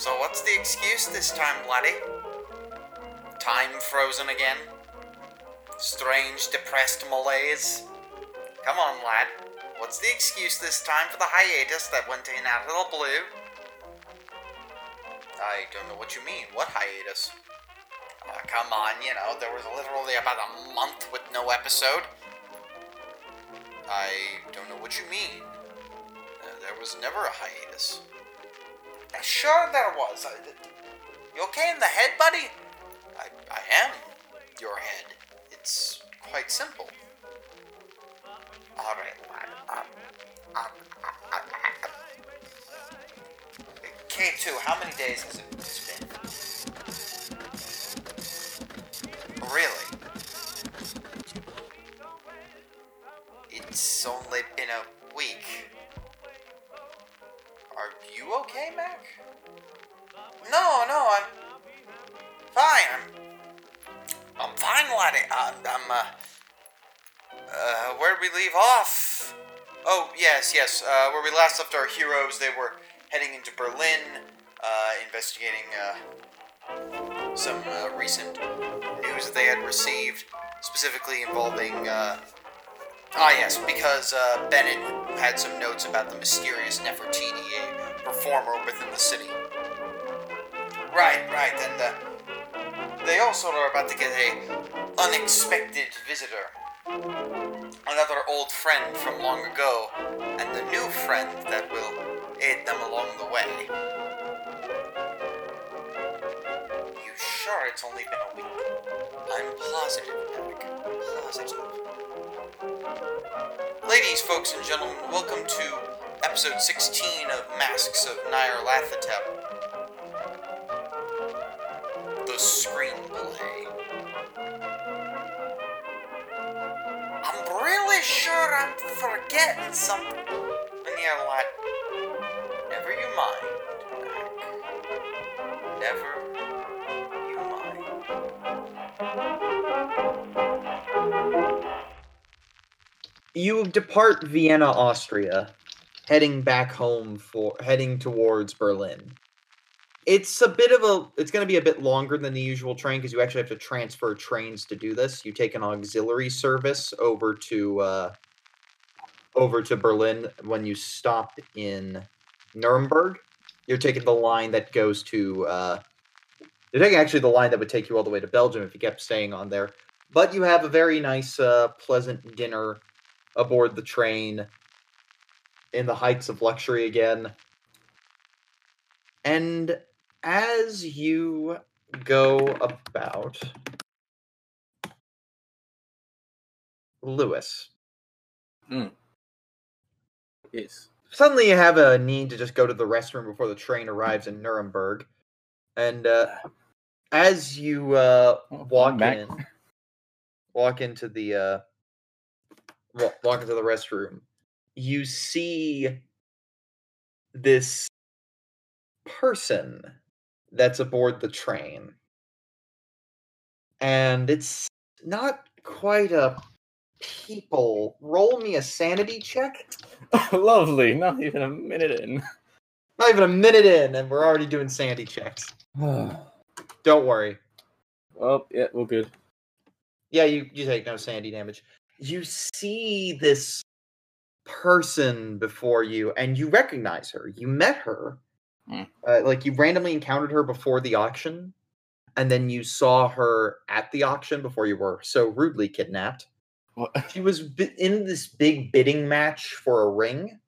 So what's the excuse this time, laddie? Time frozen again? Strange, depressed malaise? Come on, lad. What's the excuse this time for the hiatus that went in out of the blue? I don't know what you mean. What hiatus? Uh, come on, you know, there was literally about a month with no episode. I don't know what you mean. There was never a hiatus. Sure, there was. You okay in the head, buddy? I, I am your head. It's quite simple. All right, lad. Um, um, uh, K2, how many days has it been? Really? It's only been a you okay, Mac? No, no, I'm fine. I'm, I'm fine, laddie. I'm, I'm uh, uh, where'd we leave off? Oh, yes, yes. Uh, where we last left our heroes, they were heading into Berlin, uh, investigating uh, some uh, recent news that they had received, specifically involving. Uh, ah, yes, because uh, Bennett had some notes about the mysterious Nefertiti, performer within the city. Right, right, and uh, they also are about to get a unexpected visitor another old friend from long ago, and the new friend that will aid them along the way. You sure it's only been a week? I'm positive, Eric. Positive. Ladies, folks, and gentlemen, welcome to episode 16 of Masks of Nyarlathotep. The screenplay. I'm really sure I'm forgetting something. And you're like, never you mind. Never you mind. you depart Vienna, Austria, heading back home for heading towards Berlin. It's a bit of a it's going to be a bit longer than the usual train because you actually have to transfer trains to do this. You take an auxiliary service over to uh, over to Berlin when you stop in Nuremberg. You're taking the line that goes to uh, you're taking actually the line that would take you all the way to Belgium if you kept staying on there. But you have a very nice, uh, pleasant dinner aboard the train in the heights of luxury again. And as you go about, Louis, Yes. suddenly you have a need to just go to the restroom before the train arrives in Nuremberg. And uh, as you uh, Oh, walk in, walk into the uh, walk into the restroom, you see this person that's aboard the train, and it's not quite a people. Roll me a sanity check. Lovely. Not even a minute in. Not even a minute in, and we're already doing sanity checks. Don't worry. Oh, yeah, we're good. Yeah, you, you take no sandy damage. You see this person before you, and you recognize her. You met her. Hmm. Uh, like you randomly encountered her before the auction, and then you saw her at the auction before you were so rudely kidnapped. What? She was in this big bidding match for a ring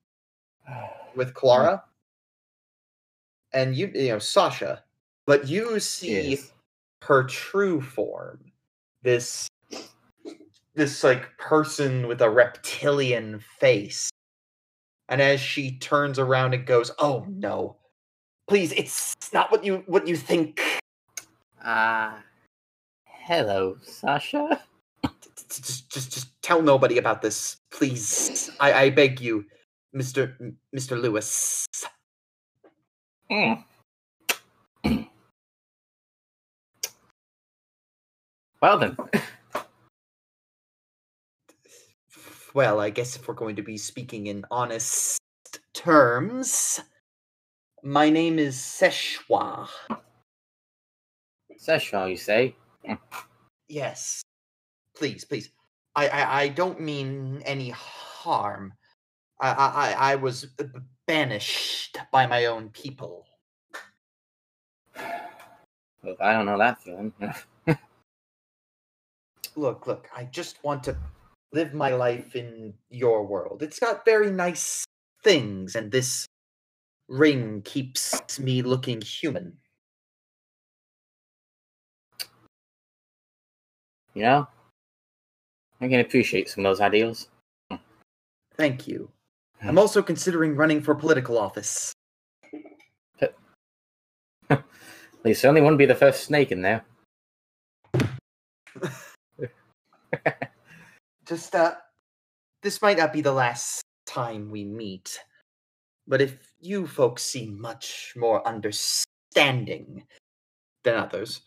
with Clara, and you you know Sasha, but you see Yes. her true form this this like person with a reptilian face and as she turns around and goes oh no please it's not what you what you think Ah. hello, Sasha. just just just tell nobody about this please i i beg you mr M- mr Louis Mm. well then. Well i guess if we're going to be speaking in honest terms My name is Seshwa. Seshaw, you say? Hmm. Yes. Please, please. I, I, I don't mean any harm. I, I, I- I was banished by my own people. Look, I don't know that feeling. Look, look, I just want to live my life in your world. It's got very nice things, and this ring keeps me looking human. you know? I can appreciate some of those ideals. Thank you. Hmm. I'm also considering running for political office. You certainly wouldn't be the first snake in there. Just, uh, this might not be the last time we meet, but if you folks seem much more understanding than others,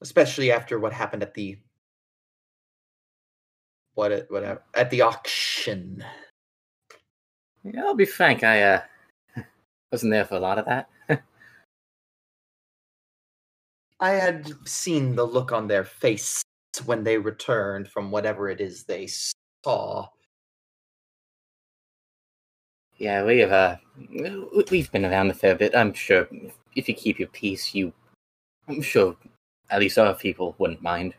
especially after what happened at the what it whatever at the auction. Yeah, I'll be frank, I uh wasn't there for a lot of that. I had seen the look on their face when they returned from whatever it is they saw. Yeah, we have uh we- we've been around a fair bit. I'm sure if you keep your peace, you I'm sure at least other people wouldn't mind.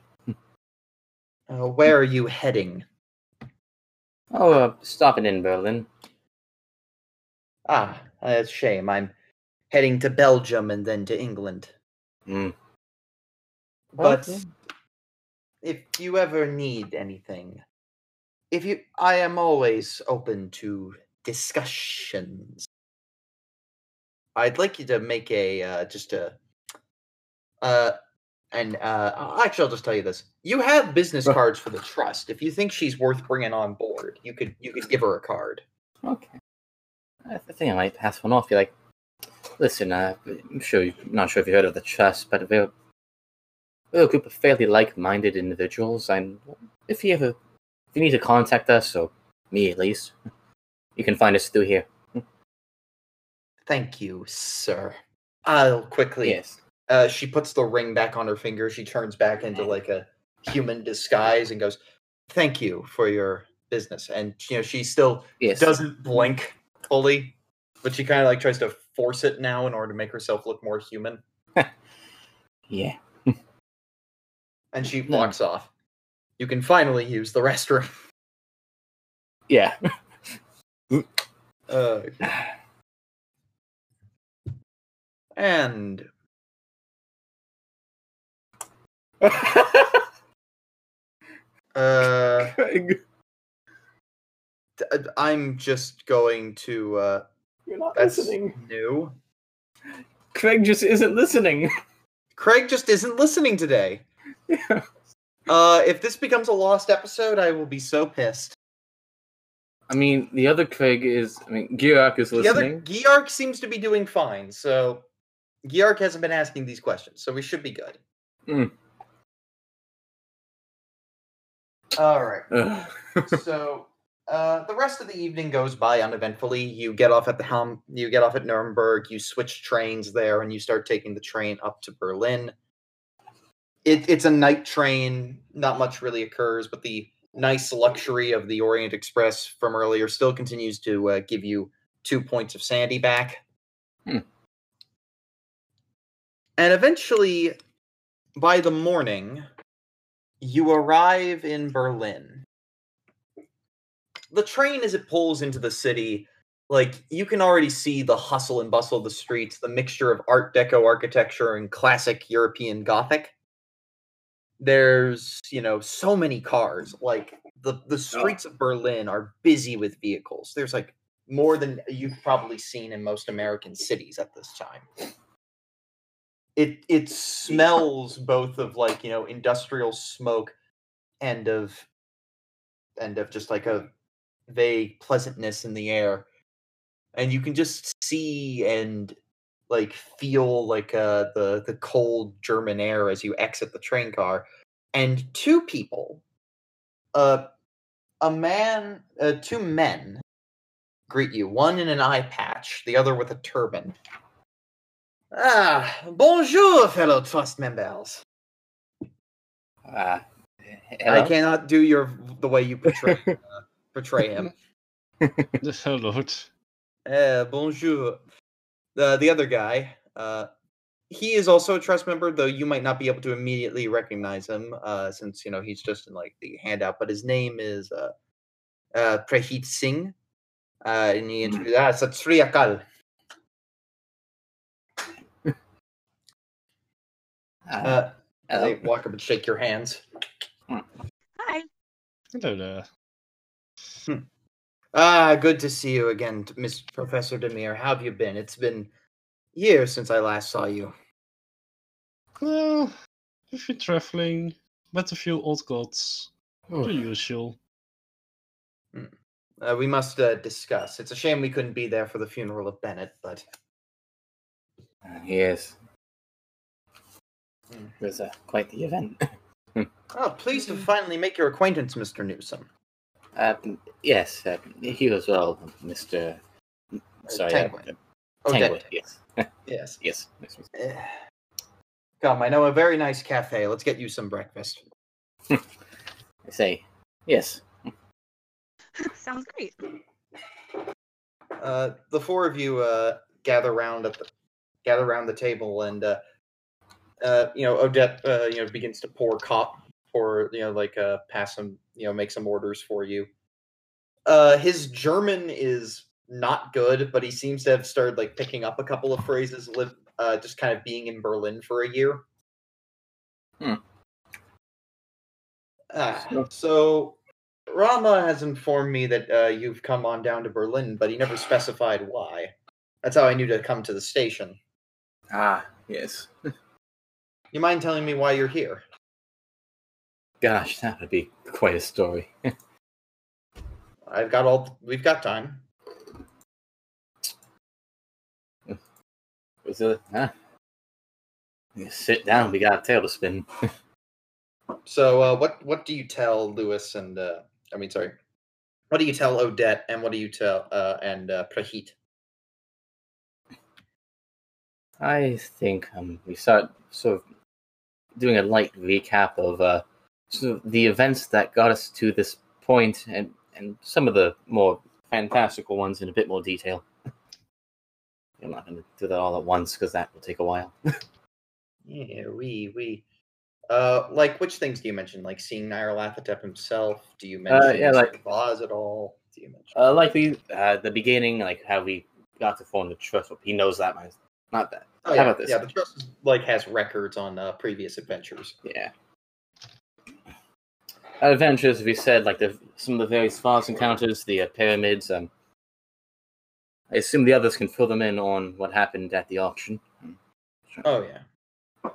Uh, where are you heading? Oh, uh, stopping in Berlin. Ah, that's a shame. I'm heading to Belgium and then to England. Mm. But Okay. If you ever need anything, if you, I am always open to discussions. I'd like you to make a uh, just a uh and uh actually I'll just tell you this. You have business cards for the trust. If you think she's worth bringing on board, you could you could give her a card. Okay. I think I might pass one off. Be like, listen, uh, I'm sure you I'm not sure if you heard of the trust, but we're, we're a group of fairly like-minded individuals, and if you ever if you need to contact us, or me at least, you can find us through here. Thank you, sir. I'll quickly Yes. uh, she puts the ring back on her finger. She turns back into like a human disguise and goes, "Thank you for your business." And you know, she still Yes. doesn't blink fully, but she kind of like tries to force it now in order to make herself look more human. Yeah. And she No. walks off. You can finally use the restroom. Yeah. Uh, and uh, Craig, uh, I'm just going to. Uh, you're not that's listening. new. Craig just isn't listening. Craig just isn't listening today. Yeah. Uh, if this becomes a lost episode, I will be so pissed. I mean, the other Craig is. I mean, Girak is The other listening. Seems to be doing fine, so Giark hasn't been asking these questions, so we should be good. Hmm. All right. So uh, the rest of the evening goes by uneventfully. You get off at the Helm. You get off at Nuremberg. You switch trains there, and you start taking the train up to Berlin. It, it's a night train. Not much really occurs, but the nice luxury of the Orient Express from earlier still continues to uh, give you two points of sandy back. Hmm. And eventually, by the morning, you arrive in Berlin. The train, as it pulls into the city, like you can already see the hustle and bustle of the streets, the mixture of Art Deco architecture and classic European Gothic. There's, you know, so many cars. Like the the oh. streets of Berlin are busy with vehicles. There's like more than you've probably seen in most American cities at this time. It it smells both of like, you know, industrial smoke and of and of just like a vague pleasantness in the air. And you can just see and like feel like uh the the cold German air as you exit the train car. And two people uh a man uh, two men greet you. One in an eye patch, the other with a turban. Ah, bonjour, fellow trust members. Uh, I cannot do your the way you portray uh, portray him. Oh lord. Uh, bonjour. The the other guy, uh, he is also a trust member, though you might not be able to immediately recognize him, uh, since you know he's just in like the handout. But his name is uh, uh, Prahit Singh, uh, and he introduced ah, Sat Sri Akal. Uh, Uh, hello? they walk up and shake your hands. Hi. Hello there. Ah, good to see you again, Miss Professor Dimir. How have you been? It's been years since I last saw you. Well, if you're traveling, met a few old gods. Oh. The usual. Uh, we must uh, discuss. It's a shame we couldn't be there for the funeral of Bennett, but Uh, yes. Hmm. It was uh, quite the event. oh, pleased to finally make your acquaintance, Mister Newsome. Uh, yes, uh, you as well, Mr. Sorry, uh, Tangwin. uh, Odette. Tangwood, yes. Yes. yes. yes, yes. Eh. Come, I know a very nice cafe. Let's get you some breakfast. I say, yes. Sounds great. Uh, the four of you uh, gather round at the gather around the table, and uh, uh, you know Odette uh, you know begins to pour cop, pour you know like uh, pass some you know make some orders for you. Uh, his German is not good, but he seems to have started like picking up a couple of phrases. Live uh, just kind of being in Berlin for a year. Hmm. Ah, So- so Rama has informed me that uh, you've come on down to Berlin, but he never specified why. That's how I knew to come to the station. Ah, yes. You mind telling me why you're here? Gosh, that would be quite a story. I've got all. We've got time. Was it, huh? Sit down, we got a tale to spin. So, uh, what what do you tell Louis and uh, I mean, sorry, what do you tell Odette and what do you tell uh, and uh, Prahit? I think um, we start sort of doing a light recap of uh, of the events that got us to this point and, and some of the more fantastical ones in a bit more detail. I'm not going to do that all at once because that will take a while. Yeah, we we. Uh, like which things do you mention? Like seeing Nyarlathotep himself? Do you mention yeah, like- Vaz at all? Do you mention? Uh, like the uh, the beginning, like how we got to form the trust. He knows that. Not that. oh how yeah, about this? yeah. The trust is, like has records on uh, previous adventures. Yeah. Adventures, we said, like the some of the various Vaz encounters, the uh, pyramids. Um, I assume the others can fill them in on what happened at the auction. Oh yeah.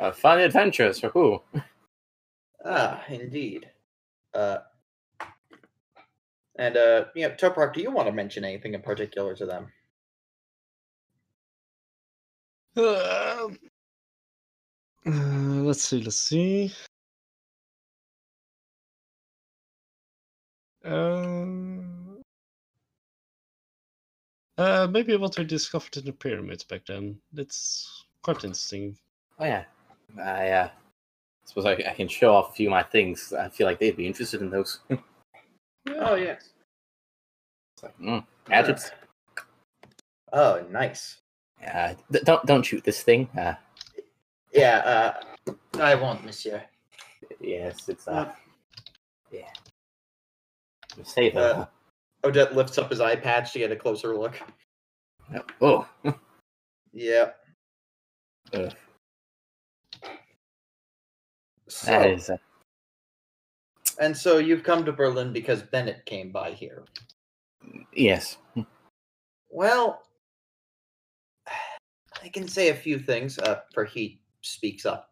Uh, fun adventures for who? Ah, indeed. Uh, and uh, yeah, Toprak, do you want to mention anything in particular to them? Uh, uh, let's see, let's see. Um, uh, maybe what we discovered in the pyramids back then. That's quite interesting. Oh yeah, I uh, suppose I, I can show off a few of my things. I feel like they'd be interested in those. it's Oh yes. It's like, mm, gadgets. Oh, nice. Uh, th- don't don't shoot this thing. Uh, Yeah, uh, I won't, Monsieur. yes, it's uh, yeah. Save Uh. Odette lifts up his eye patch to get a closer look. oh, Yeah. Ugh. So, that is. Uh, and so you've come to Berlin because Bennett came by here. yes. Well, I can say a few things. Uh, for he speaks up.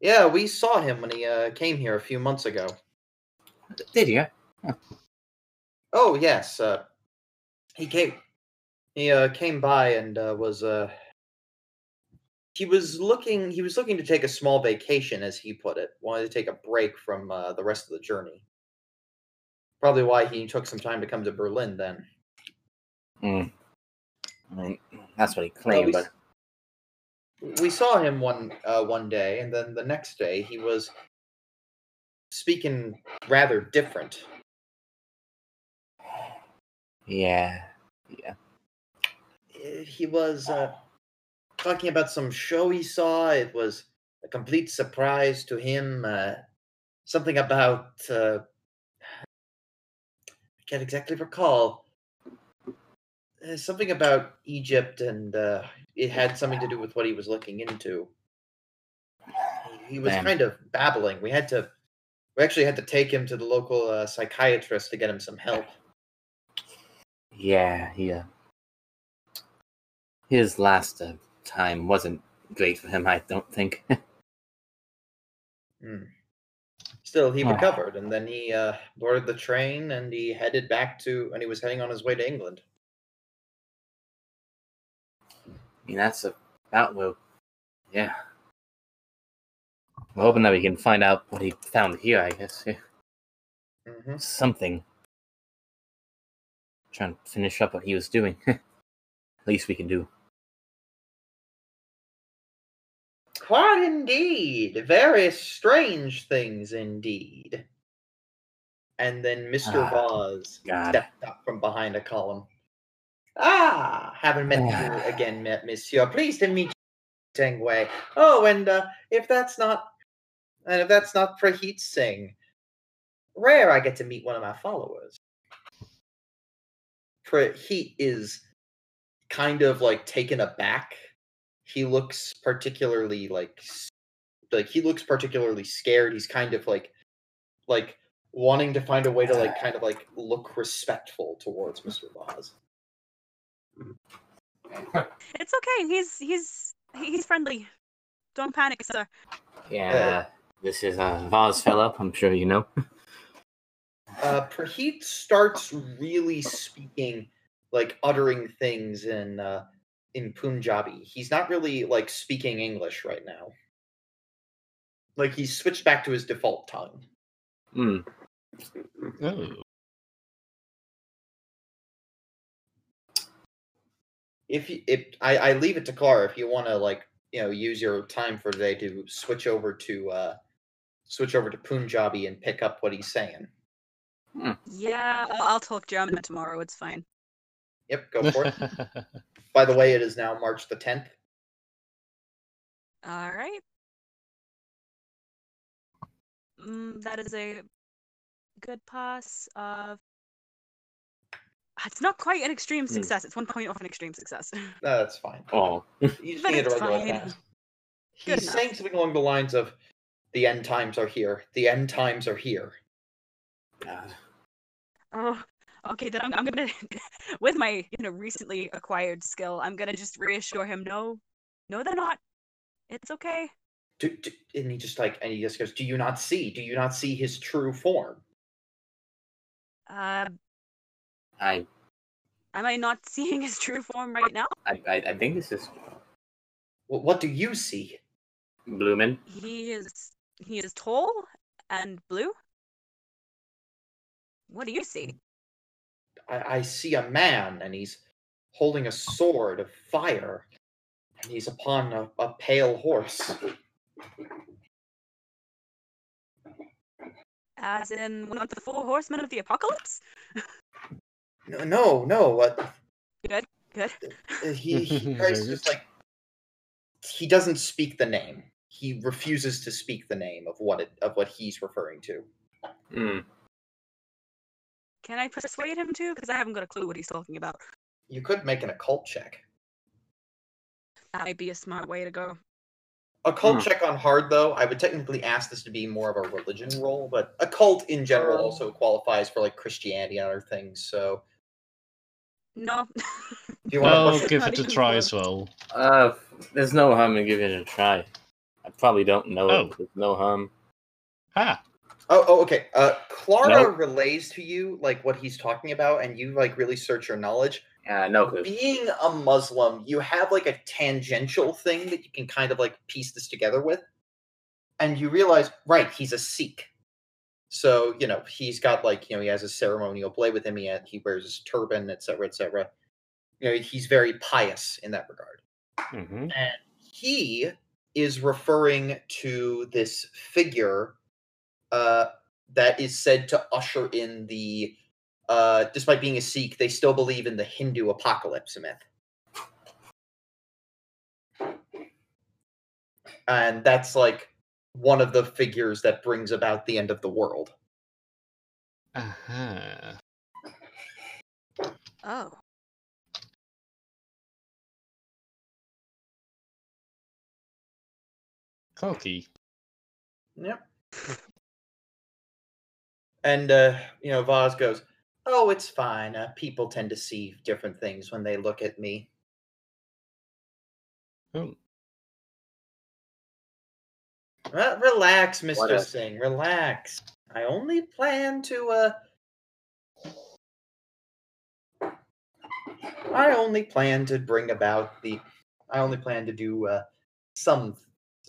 Yeah, we saw him when he uh, came here a few months ago. Did you? Oh yes, uh, he came. He uh, came by and uh, was uh, he was looking. He was looking to take a small vacation, as he put it. Wanted to take a break from uh, the rest of the journey. Probably why he took some time to come to Berlin then. Mm. I mean, that's what he Well, claimed, we, but we saw him one uh, one day, and then the next day he was speaking rather different. Yeah, yeah. Uh, He was uh, talking about some show he saw. It was a complete surprise to him. Uh, something about uh, I can't exactly recall. Uh, something about Egypt, and uh, it had something to do with what he was looking into. He was Man. kind of babbling. We had to, we actually had to take him to the local uh, psychiatrist to get him some help. Yeah, he, uh, his last uh, time wasn't great for him, I don't think. Hmm. Still, he recovered, and then he uh, boarded the train, and he headed back to, and he was heading on his way to England. I mean, that's about well, yeah. We're hoping that we can find out what he found here, I guess. Yeah. hmm Something. Trying to finish up what he was doing. At least we can do. Quite indeed. Very strange things indeed. And then Mr. Ah, God. stepped up from behind a column. Ah, haven't met you again, Monsieur. Pleased to meet you, Teng Wei. Oh, and uh, if that's not, and if that's not Praheet Singh, rare I get to meet one of my followers. Praheet is kind of like taken aback. He looks particularly like, like he looks particularly scared. He's kind of like, like wanting to find a way to like kind of like look respectful towards Mr. Vaz. It's okay. He's he's he's friendly. Don't panic, sir. Yeah, this is a Vaz fellow, I'm sure you know. uh, Praheet starts really speaking, like uttering things in uh, in Punjabi. He's not really like speaking English right now. Like he's switched back to his default tongue. Hmm. Oh. If you, if I, I leave it to Clara if you want to like you know use your time for today to switch over to uh, switch over to Punjabi and pick up what he's saying. Yeah, I'll, I'll talk German tomorrow. It's fine. Yep, go for it. By the way, it is now March the tenth. All right. Mm, that is a good pass of. It's not quite an extreme Hmm. success. It's one point off an extreme success. No, that's fine. Oh. You just need a it's regular fine. pass. Good He's enough. saying something along the lines of, "The end times are here. The end times are here." God. Oh, okay. Then I'm, I'm gonna, with my you know recently acquired skill, I'm gonna just reassure him. No, no, they're not. It's okay. Do, do, and he just like, and he just goes, "Do you not see? Do you not see his true form?" Uh, I, am I not seeing his true form right now? I, I, I think this is Wh- what do you see? Bloomin. He is he is tall and blue. What do you see? I, I see a man, and he's holding a sword of fire, and he's upon a, a pale horse. As in one of the four horsemen of the apocalypse? No, no, no. What? Good, good. Uh, He, he tries just like he doesn't speak the name. He refuses to speak the name of what it of what he's referring to. Hmm. Can I persuade him to? Because I haven't got a clue what he's talking about. You could make an occult check. That might be a smart way to go. Occult Hmm. check on hard though. I would technically ask this to be more of a religion role, but occult in general Oh. also qualifies for like Christianity and other things. So No. if you want to I'll push give it a try as well. Uh, there's no harm in giving it a try. I probably don't know Oh. it. There's no harm. Ah, Oh, oh, okay. Uh, Clara Nope. relays to you like what he's talking about, and you like really search your knowledge. Yeah, no clue. Being a Muslim, you have like a tangential thing that you can kind of like piece this together with, and you realize, right, he's a Sikh. So you know he's got like you know he has a ceremonial blade with him. He had, he wears his turban, etc., etc. You know he's very pious in that regard. hmm and he is referring to this figure uh, that is said to usher in the uh, despite being a sikh they still believe in the hindu apocalypse myth and that's like one of the figures that brings about the end of the world Aha. Oh. Cocky. Yep. And uh, you know, Vaz goes, "Oh, it's fine. Uh, people tend to see different things when they look at me." Oh, Well, relax, Mister Singh. Relax. I only plan to. uh I only plan to bring about the. I only plan to do uh some.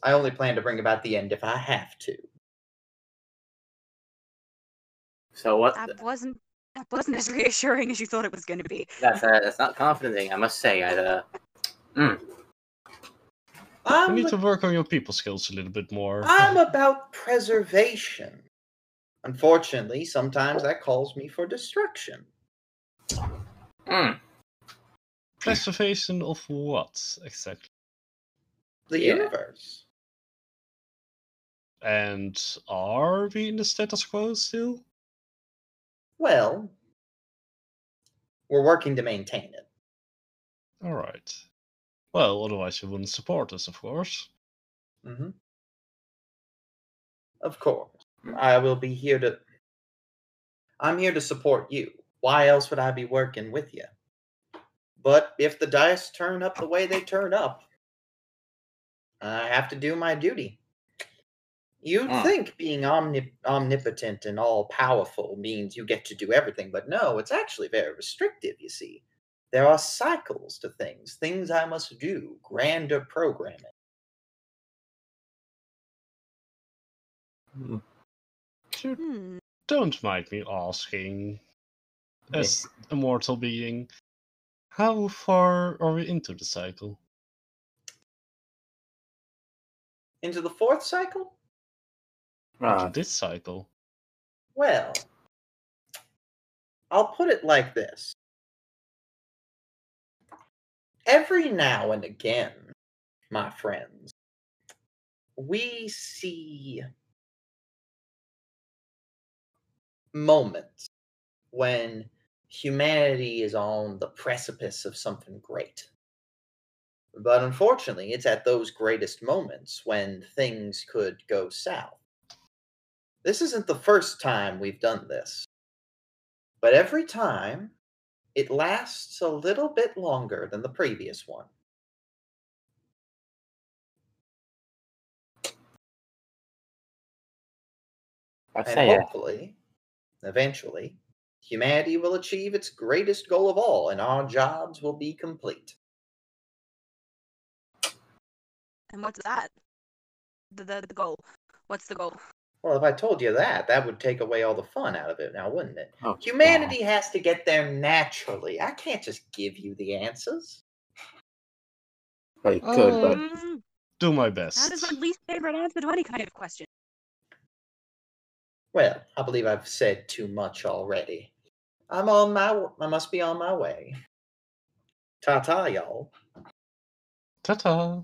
I only plan to bring about the end if I have to. So what? That wasn't that wasn't as reassuring as you thought it was going to be. That's uh, that's not confident. I must say. I uh, mm, you I'm, need to work on your people skills a little bit more. I'm about preservation. Unfortunately, sometimes that calls me for destruction. mm. Preservation of what exactly? The Yeah. universe. And are we in the status quo still? Well, we're working to maintain it. All right. Well, otherwise you wouldn't support us, of course. Mm-hmm. Of course. I will be here to. I'm here to support you. Why else would I be working with you? But if the dice turn up the way they turn up, I have to do my duty. You'd Mm. think being omni- omnipotent and all powerful means you get to do everything, but no, it's actually very restrictive, you see. There are cycles to things, things I must do, grander programming. Mm. Hmm. don't mind me asking, as a mortal being, how far are we into the cycle? Into the fourth cycle? Into Right. this cycle? Well, I'll put it like this. Every now and again, my friends, we see moments when humanity is on the precipice of something great. But unfortunately, it's at those greatest moments when things could go south. This isn't the first time we've done this. But every time, it lasts a little bit longer than the previous one. I'd And say uh, hopefully, eventually, humanity will achieve its greatest goal of all, and our jobs will be complete. And what's that? The, the the goal. What's the goal? Well, if I told you that, that would take away all the fun out of it now, wouldn't it? oh, Humanity has to get there naturally. I can't just give you the answers. Well, you could, but Mm, Do my best. that is best. my least favorite answer to any kind of question. Well, I believe I've said too much already. I'm on my. w- I must be on my way. Ta ta, y'all. Ta ta!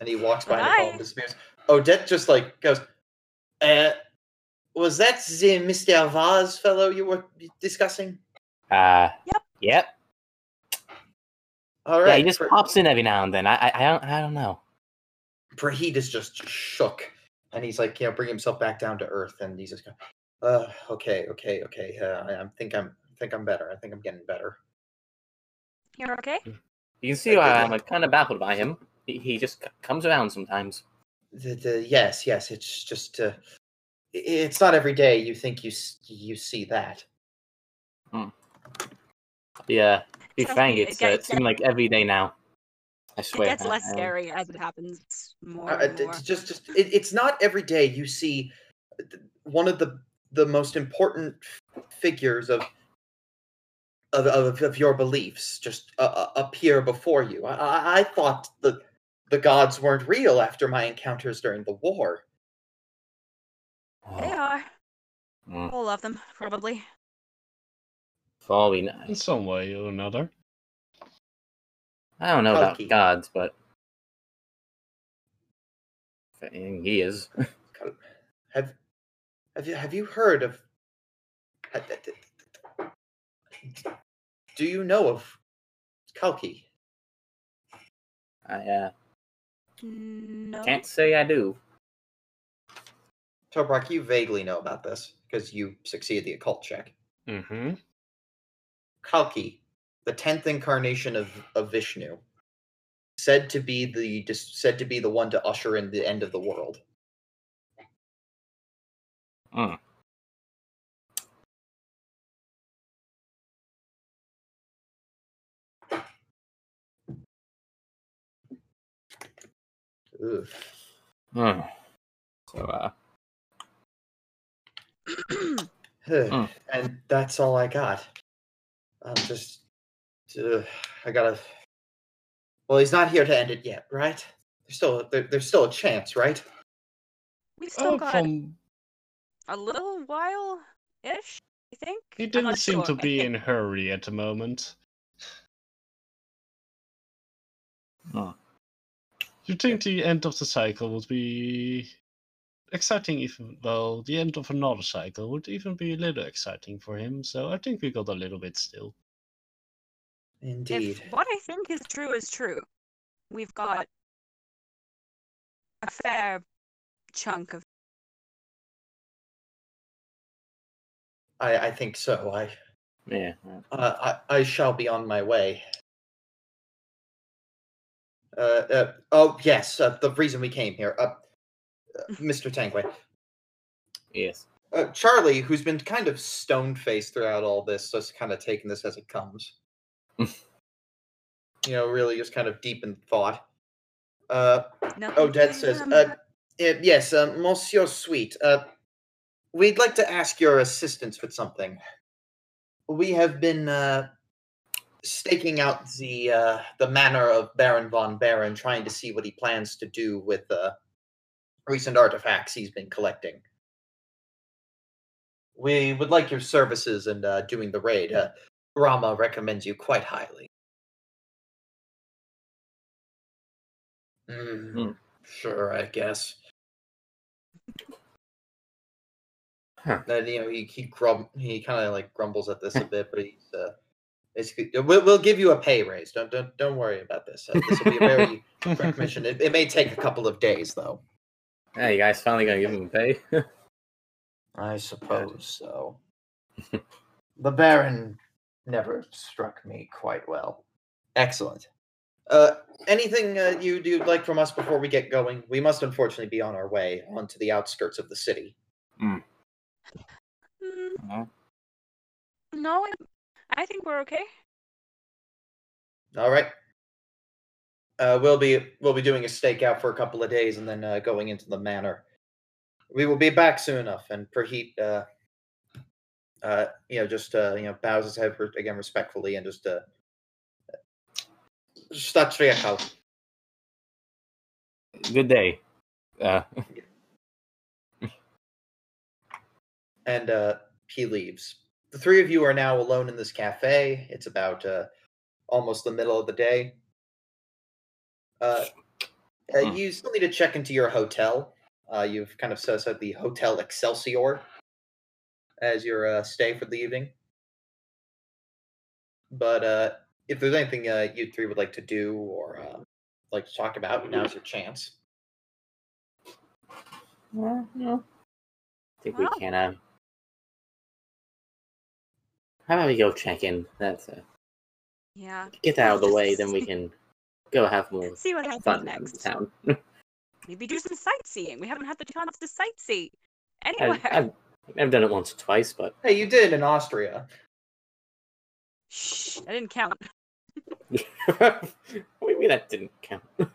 And he walks behind the phone and disappears. Odette just like goes, uh, was that the Mr. Vaz fellow you were discussing? uh, Yep. yep. All right. yeah, he just Pra- pops in every now and then. I, I, I don't, I don't know. Praheed is just shook, and he's like, you know, bring himself back down to earth, and he's just, going, uh, okay, okay, okay. Uh, I, I think I'm, I think I'm better. I think I'm getting better. You're okay? You can see why I'm like kind of baffled by him. He, he just c- comes around sometimes. The, the, yes, yes. It's just, uh, it's not every day you think you you see that. Yeah, to be frank, me, it it's uh, it seems like every day now. I It swear. gets less Um, scary as it happens more Uh, and uh, more. it's just, just it, it's not every day you see uh, one of the the most important figures of of, of, of your beliefs just uh, uh, appear before you. I, I, I thought the the gods weren't real after my encounters during the war. They are. mm. All of them, probably. For all we know, In some way or another. I don't know about gods, but I he is. Have have you have you heard of? Do you know of Kalki? I uh, No. can't say I do. Toprak, you vaguely know about this because you succeeded the occult check. Mm-hmm. Kalki, the tenth incarnation of, of Vishnu, said to be the dis- said to be the one to usher in the end of the world. Hmm. Ugh. Hmm. So, uh, Hmm. and that's all I got. I'm just, uh, I gotta. Well, he's not here to end it yet, right? There's still there, there's still a chance, right? We've still Oh, got from a little while ish, I think. he didn't not seem to be in a hurry at the moment. Hmm. You think the end of the cycle would be exciting even well, the end of another cycle would even be a little exciting for him, so I think we got a little bit still. Indeed. If what I think is true is true, we've got a fair chunk of. I I think so. I yeah. uh, I I shall be on my way. Uh, uh oh yes, uh, the reason we came here, uh, uh Mr. Tankway. Yes. uh, Charlie, who's been kind of stone faced throughout all this, just kind of taking this as it comes. you know, really just kind of deep in thought. Uh, Nothing Odette to, says, uh, eh, "Yes, uh, Monsieur Sweet, uh, we'd like to ask your assistance with something. We have been uh, staking out the uh, the manor of Baron von Baron, trying to see what he plans to do with uh, recent artifacts he's been collecting. We would like your services in uh, doing the raid. Uh, Rama recommends you quite highly." Mm, Hmm. Sure, I guess. Huh. Then you know he he grum he kind of like grumbles at this a bit, but he's uh, basically we'll, we'll give you a pay raise. Don't don't don't worry about this. Uh, this will be a very quick mission. It, it may take a couple of days though. Yeah, you guys finally gonna give him pay? I suppose so. the Baron never struck me quite well. Excellent. Uh, anything uh, you'd, you'd like from us before we get going? We must unfortunately be on our way onto the outskirts of the city. mm, No. no, I- I think we're okay. All right. Uh, we'll be we'll be doing a stakeout for a couple of days and then uh, going into the manor. We will be back soon enough. And Praheet, uh, uh, you know, just uh, you know, bows his head for, again respectfully and just uh, Sat Shri Akal. Good day. Uh, and uh, he leaves. The three of you are now alone in this cafe. It's about uh, almost the middle of the day. Uh, uh, Hmm. You still need to check into your hotel. Uh, you've kind of set aside the Hotel Excelsior as your uh, stay for the evening. But uh, if there's anything uh, you three would like to do or uh, like to talk about, now's your chance. well, you know, I think we can. Uh, how about we go check in? That's uh, Yeah. get that out of the way, then we can go have more See what happens fun in next. town. Maybe do some sightseeing. We haven't had the chance to sightsee I've, anywhere. I've, I've done it once or twice, but Hey, you did in Austria. Shh, I didn't count. what do you mean that didn't count?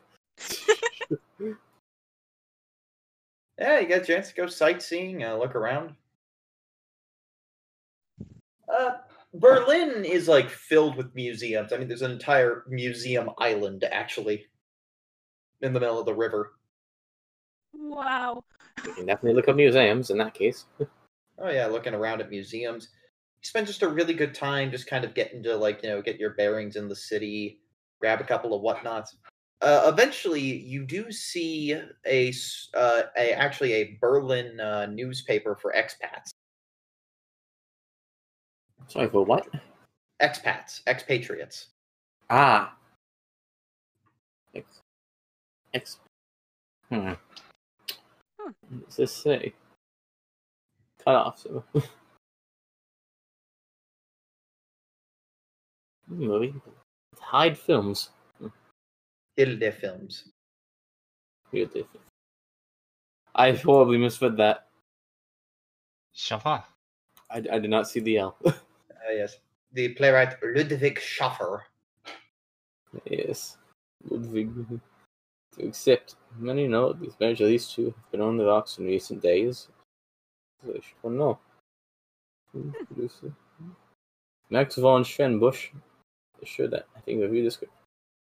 Yeah, you got a chance to go sightseeing, uh, look around. Uh, Berlin is like filled with museums. I mean, there's an entire museum island actually in the middle of the river. Wow. You can definitely look up museums in that case. Oh yeah, looking around at museums. You spend just a really good time, just kind of getting to like you know get your bearings in the city, grab a couple of whatnots. Uh, eventually, you do see a, s- uh, a actually a Berlin uh, newspaper for expats. Sorry for what? Expats, expatriates. Ah. X. X. Hmm. Hmm. What does this say? Cut off. So. Movie. Hide films. Hilde films. Weird different. I horribly misread that. Shafa. I, I did not see the L. Uh, yes, the playwright Ludwig Schaffer. yes. Ludwig. To accept. Many know these marriage of these two have been on the rocks in recent days. So they should want to know. Max von Schwenbusch assured that I think review this.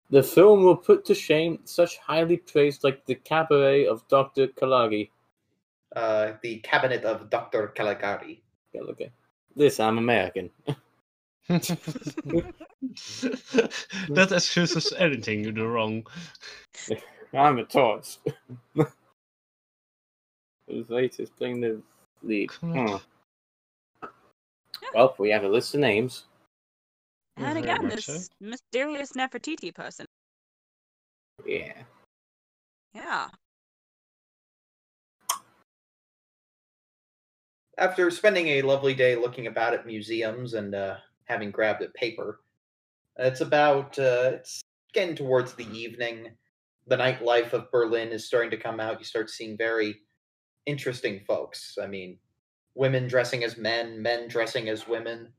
The film will put to shame such highly praised like the cabaret of Dr. Kalagi. Uh, the cabinet of Dr. Caligari. Yeah, look at this. I'm American. that excuses anything you do wrong. I'm a tourist. Who's latest playing the lead? Hmm. Well, we have a list of names. And again, much this mysterious Nefertiti person. Yeah. Yeah. After spending a lovely day looking about at museums and uh, having grabbed a paper, it's about uh, it's getting towards the evening. The nightlife of Berlin is starting to come out. You start seeing very interesting folks. I mean, women dressing as men, men dressing as women.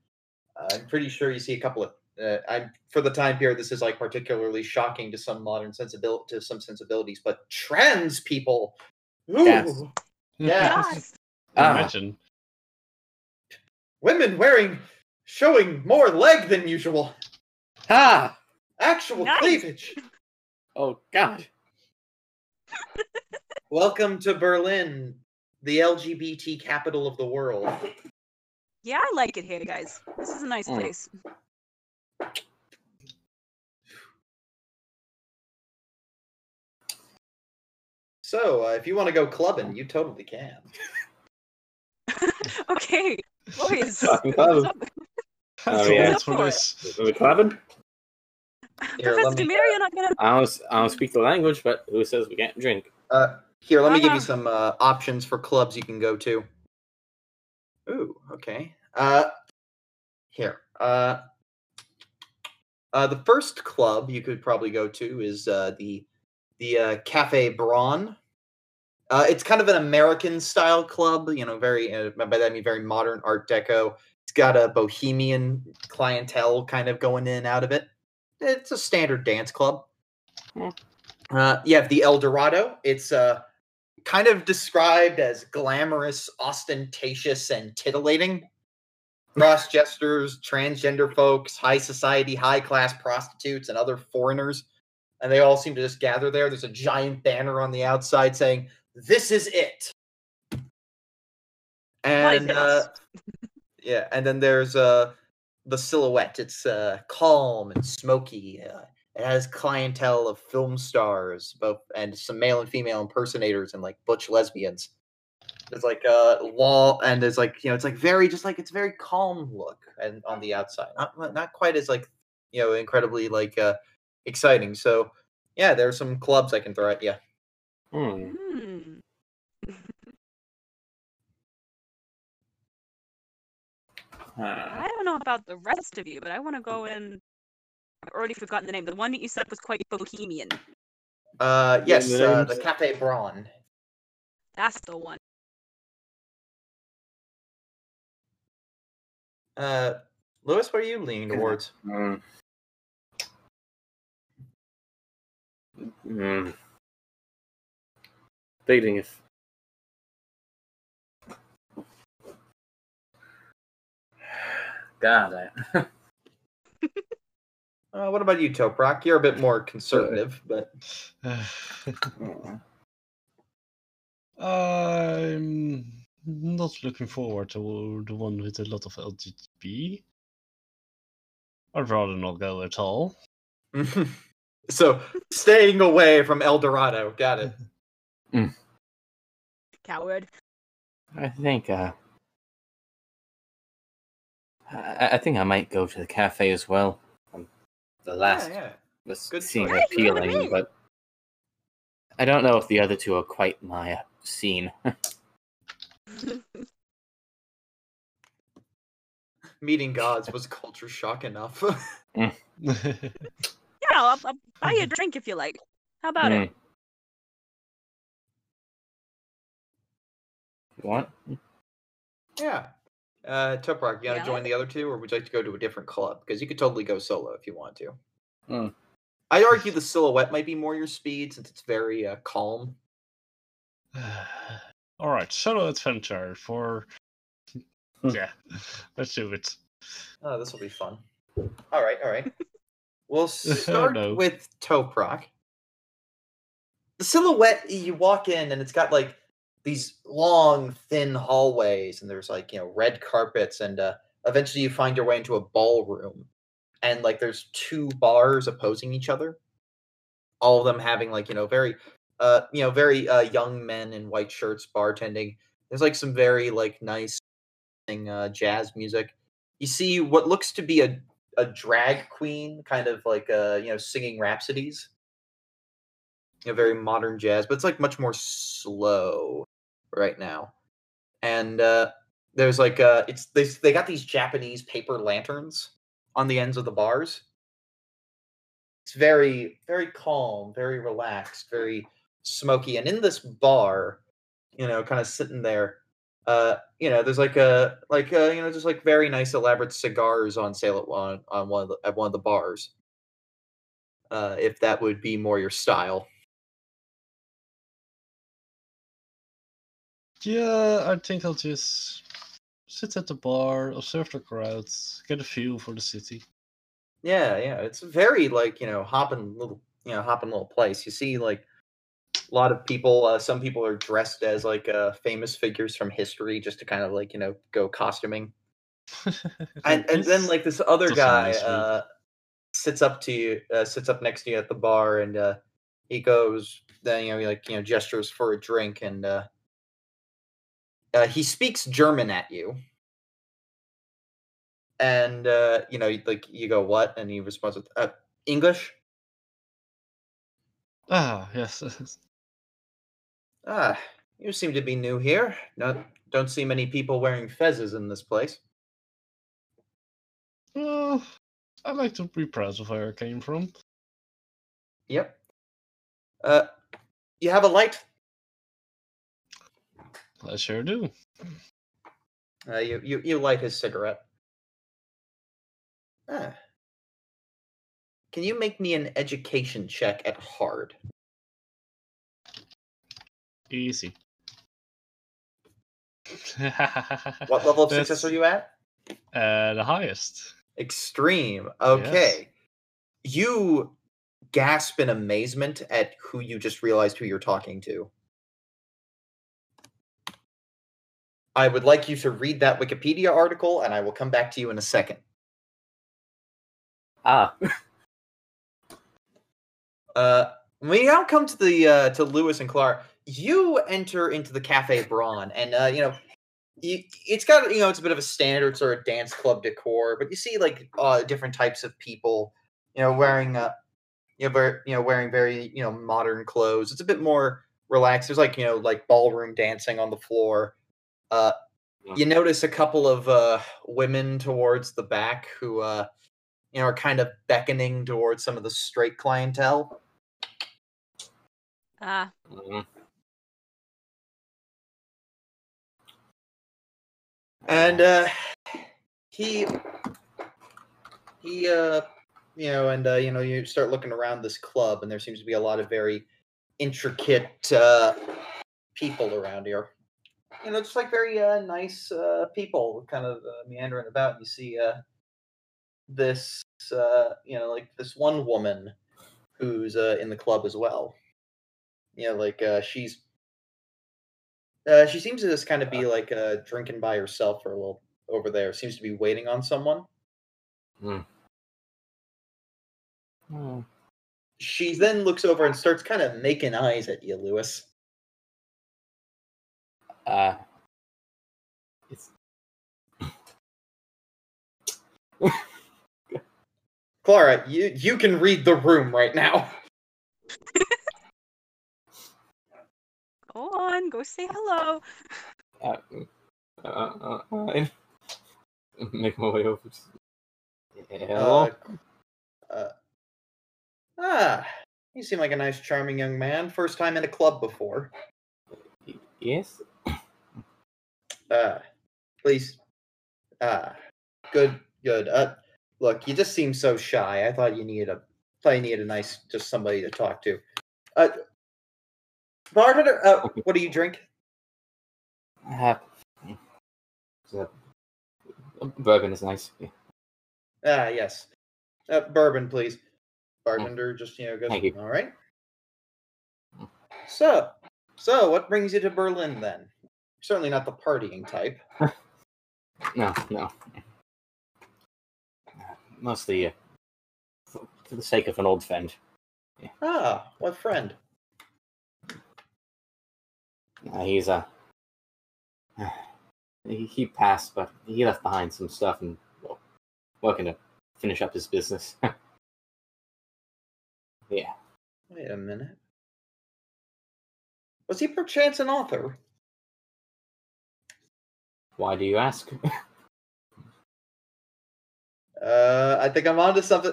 Uh, I'm pretty sure you see a couple of. Uh, I'm for the time period. This is like particularly shocking to some modern sensibility, to some sensibilities. But trans people, ooh, Yes. Yeah. Yes. Ah. Imagine. Women wearing, showing more leg than usual. Ah! Actual Nice. cleavage. Oh God. Welcome to Berlin, the LGBT capital of the world. Yeah, I like it here, guys. This is a nice Mm. place. So, uh, if you want to go clubbing, you totally can. okay, boys. Fucking what's club. up? Oh, yeah. that's for Go for it. this. Are we clubbing? Here, Professor let me- Dimir, you're not gonna. I don't, I don't speak the language, but who says we can't drink? Uh, here, let me give you some uh, options for clubs you can go to. Ooh, okay. Uh, here. Uh, uh, the first club you could probably go to is uh, the the uh, Cafe Braun. Uh, it's kind of an American style club, you know, very uh, by that I mean very modern Art Deco. It's got a bohemian clientele kind of going in and out of it. It's a standard dance club. Yeah. Uh, you have the El Dorado. It's uh, kind of described as glamorous, ostentatious, and titillating. Cross jesters, transgender folks, high society, high class prostitutes, and other foreigners. And they all seem to just gather there. There's a giant banner on the outside saying, This is it. And uh, yeah, and then there's uh the silhouette. It's uh calm and smoky. Uh, it has clientele of film stars, both and some male and female impersonators and like butch lesbians. There's like a wall, and there's like you know, it's like very just like it's very calm look and on the outside, not not quite as like you know incredibly like uh exciting. So yeah, there's some clubs I can throw at you. Hmm. Hmm. I don't know about the rest of you, but I want to go in. I've already forgotten the name. The one that you said was quite bohemian. Uh, yes, the uh, the Cafe Braun. That's the one. Uh, Louis, what are you leaning towards? Hmm. Hmm. Debating if. God, I, Uh, what about you, Toprak? You're a bit more conservative, but I'm not looking forward to the one with a lot of LGB. I'd rather not go at all. so staying away from El Dorado. Got it. Coward. I think uh, I, I think I might go to the cafe as well. Um, the last Yeah, yeah. was Good seemed choice. Hey, you know what I appealing, mean? but I don't know if the other two are quite my uh, scene. Meeting gods was culture shock enough. Yeah, I'll, I'll buy you a drink if you like. How about it? Hmm. You want? yeah. Uh, Toprak, you want to Yeah. join the other two, or would you like to go to a different club? Because you could totally go solo if you want to. Hmm. I'd argue the silhouette might be more your speed since it's very uh, calm. all right, solo adventure for. yeah, let's do it. Oh, this will be fun. All right, all right. We'll start no. with Toprak. The silhouette, you walk in and it's got like these long, thin hallways, and there's like, you know, red carpets, and uh, eventually you find your way into a ballroom. And like there's two bars opposing each other. All of them having like, you know, very uh, you know, very uh young men in white shirts bartending. There's like some very like nice uh, jazz music you see what looks to be a, a drag queen kind of like uh you know singing rhapsodies know very modern jazz but it's like much more slow right now. And uh there's like uh it's they, they got these japanese paper lanterns on the ends of the bars. It's very very calm very relaxed very smoky. And in this bar you know kind of sitting there uh you know there's like a like uh you know just like very nice elaborate cigars on sale at one on one of the at one of the bars uh if that would be more your style Yeah, I think I'll just sit at the bar, observe the crowds, get a feel for the city. yeah yeah it's very like you know hopping little you know hopping little place. You see like a lot of people uh some people are dressed as like uh famous figures from history just to kind of like you know go costuming. And and then like this other guy uh sits up to you uh, sits up next to you at the bar and uh he goes then you know he like you know gestures for a drink and uh uh, he speaks German at you, and uh, you know, like you go, "What?" and he responds with uh, English. Ah, yes. Ah, you seem to be new here. No, don't see many people wearing fezzes in this place. well, I like to be proud of where I came from. Yep. Uh, you have a light. I sure do. Uh, you, you you light his cigarette. Ah. Can you make me an education check at hard? Easy. What level of success are you at? Uh, the highest. Extreme. Okay. You gasp in amazement at who you just realized who you're talking to. I would like you to read that Wikipedia article, and I will come back to you in a second. Ah, Uh, we now come to the uh, to Lewis and Clark. You enter into the Cafe Braun, and uh, you know, it's got you know it's a bit of a standard sort of dance club decor, but you see like uh, different types of people, you know, wearing uh, you know, very, you know, wearing very you know modern clothes. It's a bit more relaxed. There's like you know like ballroom dancing on the floor. Uh, you notice a couple of uh, women towards the back who uh, you know are kind of beckoning towards some of the straight clientele. Ah, mm, and uh he he uh you know and uh you know you start looking around this club and there seems to be a lot of very intricate uh people around here you know, just like very uh, nice uh, people kind of uh, meandering about. You see uh, this, uh, you know, like this one woman who's uh, in the club as well. You know, like uh, she's. Uh, she seems to just kind of be like uh, drinking by herself for a little over there. Seems to be waiting on someone. Hmm. Hmm. She then looks over and starts kind of making eyes at you, Louis. Uh, it's Clara, you you can read the room right now. Go on, go say hello. uh, uh, uh, uh, make my way over. Hello. Uh, uh, ah, you seem like a nice, charming young man. First time in a club before. yes. Uh, please. Ah, good, good. Uh, look, you just seem so shy. I thought you needed a, thought you needed a nice, just somebody to talk to. Uh, bartender, uh, what do you drink? Uh, bourbon is nice. Ah, yes. Uh, bourbon, please. Bartender, just you know, goes. Thank you. All right. So, so what brings you to Berlin then? Certainly not the partying type. No, no. Mostly uh, for, for the sake of an old friend. Ah, what friend? Uh, he's a. Uh, he, he passed, but he left behind some stuff and well, working to finish up his business. yeah. Wait a minute. Was he perchance an author? Why do you ask? Uh, I think I'm onto something.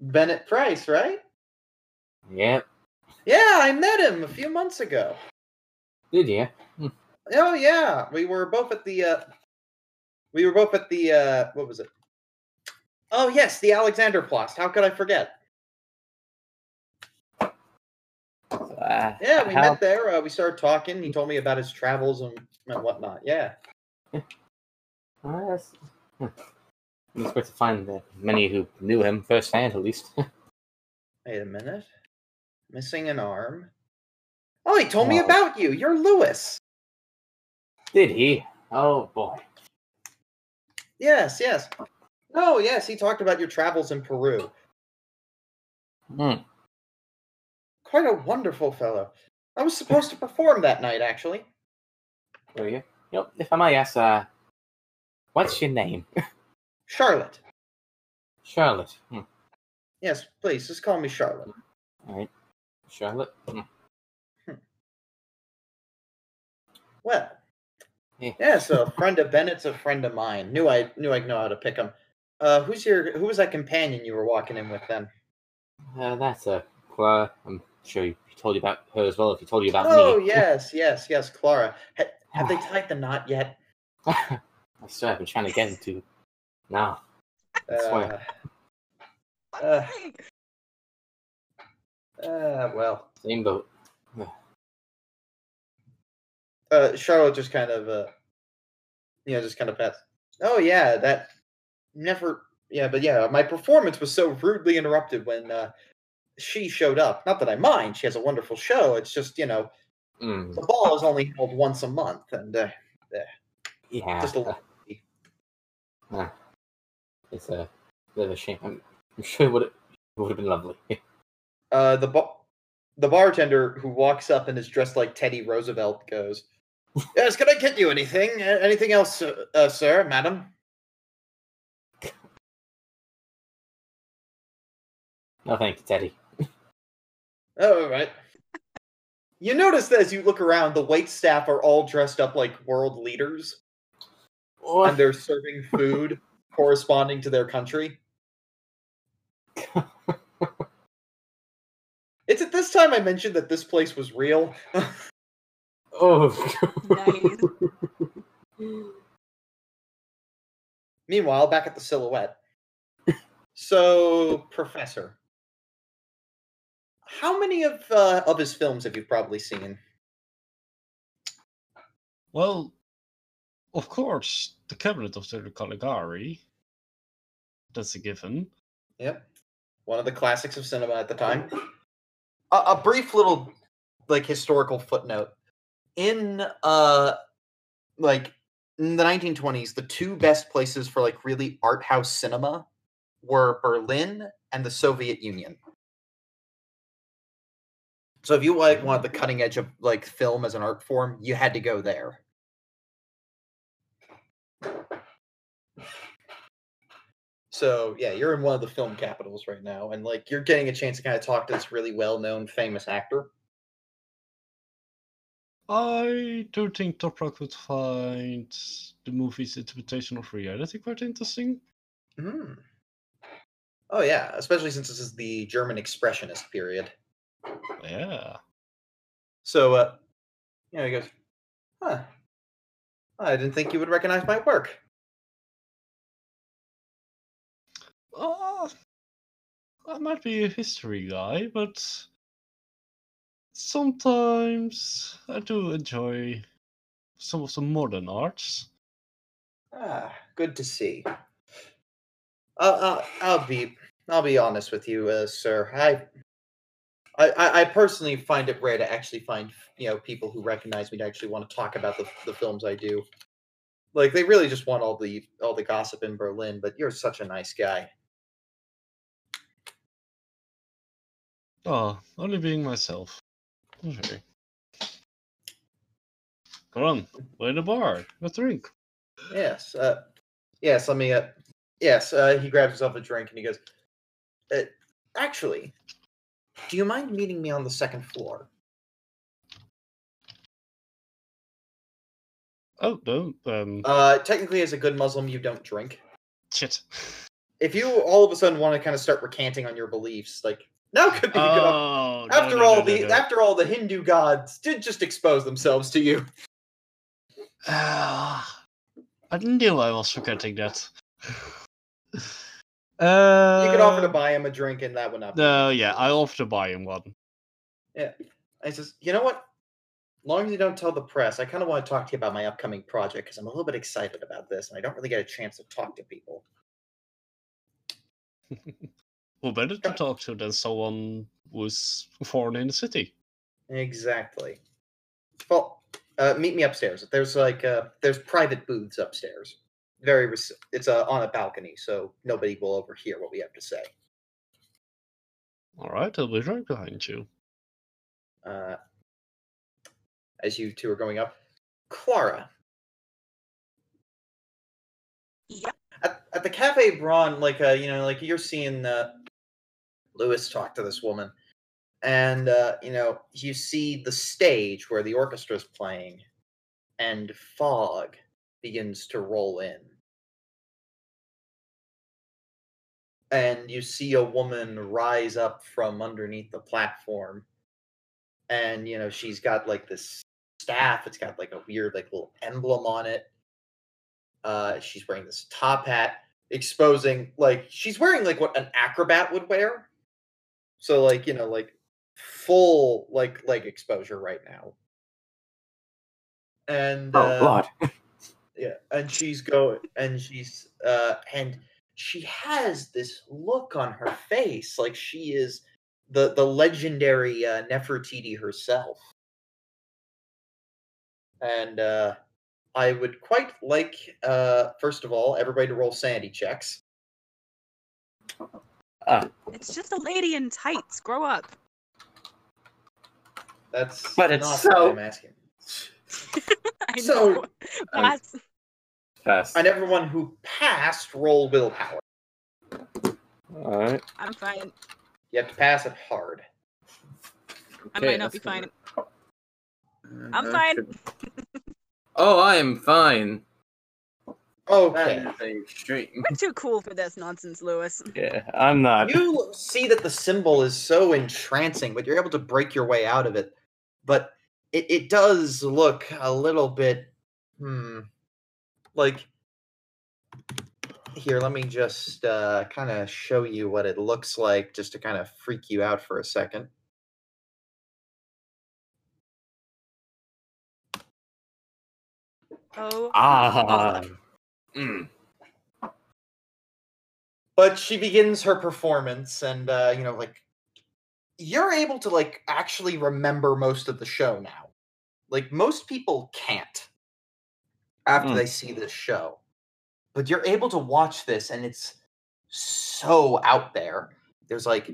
Bennet Price, right? yep. Yeah, I met him a few months ago. Did you? Oh yeah, we were both at the. Uh, we were both at the. Uh, what was it? Oh yes, the Alexander Alexanderplatz. How could I forget? Uh, Yeah, we how- met there. Uh, we started talking. He told me about his travels and, and whatnot. Yeah. Uh, that's- hmm. It's great to find that many who knew him firsthand, at least. Wait a minute. Missing an arm. Oh, he told me Oh. about you. You're Louis. Did he? Oh boy. Yes, yes. Oh, yes. He talked about your travels in Peru. Hmm. Quite a wonderful fellow. I was supposed to perform that night, actually. Were you? Yep. If I may ask, uh, what's your name? Charlotte. Charlotte. Hmm. Yes, please, just call me Charlotte. All right. Charlotte. Hmm. Well, Yeah. yeah. So a friend of Bennet's a friend of mine. Knew I knew I'd know how to pick him. Uh, who's your who was that companion you were walking in with then? Uh, that's uh, Clara. I'm sure he told you about her as well. If he told you about Oh me. Oh yes, yes, yes, Clara. Ha- have they tied the knot yet? I still have been trying to get into. Now. I swear. Uh, uh, uh, well, Same boat. uh, Charlotte just kind of, uh, you know, just kind of passed. Oh yeah, that never. Yeah, but yeah, my performance was so rudely interrupted when uh, she showed up. Not that I mind; she has a wonderful show. It's just you know, Mm, the ball is only held once a month, and uh, yeah. just a uh, uh, it's a bit of a shame. I'm, I'm sure it would it would have been lovely. uh, the ba- the bartender who walks up and is dressed like Teddy Roosevelt goes, "Yes, can I get you anything? Uh, anything else, uh, uh, sir, madam?" no, thank you, Teddy. Oh, all right. You notice that as you look around, the wait staff are all dressed up like world leaders, and they're serving food corresponding to their country. It's at this time I mentioned that this place was real. oh. Meanwhile, back at the silhouette. So, Professor, how many of uh, of his films have you probably seen? Well, of course, the cabinet of the Caligari. That's a given. Yep. One of the classics of cinema at the time. A, a brief little like historical footnote. In uh like in the 1920s, the two best places for like really art house cinema were Berlin and the Soviet Union. So if you like wanted the cutting edge of like film as an art form, you had to go there. So yeah, you're in one of the film capitals right now, and like you're getting a chance to kind of talk to this really well-known, famous actor. I do think Toprak would find the movie's interpretation of reality quite interesting. Hmm. Oh yeah, especially since this is the German expressionist period. Yeah. So, uh, you know, he goes, "Huh? I didn't think you would recognize my work." Uh, I might be a history guy, but sometimes I do enjoy some of the modern arts. Ah, good to see. Uh, uh, I'll be, I'll be honest with you, uh, sir. I, I, I personally find it rare to actually find, you know, people who recognize me to actually want to talk about the the films I do. Like they really just want all the all the gossip in Berlin. But you're such a nice guy. Ah, only being myself. Okay. Come on, in the bar. A drink. Yes. Uh, yes. Let me. Uh, yes. Uh, he grabs himself a drink and he goes. Uh, actually, do you mind meeting me on the second floor? Oh no, um, Uh, technically, as a good Muslim, you don't drink. shit. If you all of a sudden want to kind of start recanting on your beliefs, like now could be. Oh, no, after no, all, no, the after all, the Hindu gods did just expose themselves to you. Ah, I didn't knew I was forgetting that. uh, You could offer to buy him a drink, and that would not. Be No, yeah, I offer to buy him one. Yeah, he says, "You know what? As long as you don't tell the press, I kind of want to talk to you about my upcoming project because I'm a little bit excited about this, and I don't really get a chance to talk to people." Who better to talk to than someone who's foreign in the city? Exactly. Well, uh, meet me upstairs. There's like uh, there's private booths upstairs. Very, rec- it's uh, on a balcony, so nobody will overhear what we have to say. All right, I'll be right behind you. Uh, as you two are going up, Clara Yep. at, at the Cafe Braun, like uh, you know, like you're seeing uh, Louis talk to this woman, and uh, you know, you see the stage where the orchestra's playing, and fog begins to roll in. And you see a woman rise up from underneath the platform. And you know, she's got like this staff, it's got like a weird like little emblem on it. Uh she's wearing this top hat, exposing like she's wearing like what an acrobat would wear. So like, you know, like full like leg exposure right now. And Oh uh, God. yeah, and she's going, and she's, uh, and she has this look on her face, like she is the the legendary uh, Nefertiti herself. And uh, I would quite like, uh, first of all, everybody to roll sanity checks. Ah, It's just a lady in tights. Grow up. That's But it's not so- what I'm asking. I So, know. Pass. And everyone who passed, roll willpower. All right. I'm fine. You have to pass it hard. I Okay, might not be that's gonna- fine. I'm Uh, fine. Oh, I am fine. Okay. That is a extreme. We're too cool for this nonsense, Louis. Yeah, I'm not. you see that the symbol is so entrancing, but you're able to break your way out of it. But it, it does look a little bit hmm like here, let me just uh, kind of show you what it looks like just to kind of freak you out for a second. Oh, Ah. Mm. but she begins her performance and uh you know like you're able to like actually remember most of the show now like most people can't after Mm. they see this show but you're able to watch this and it's so out there there's like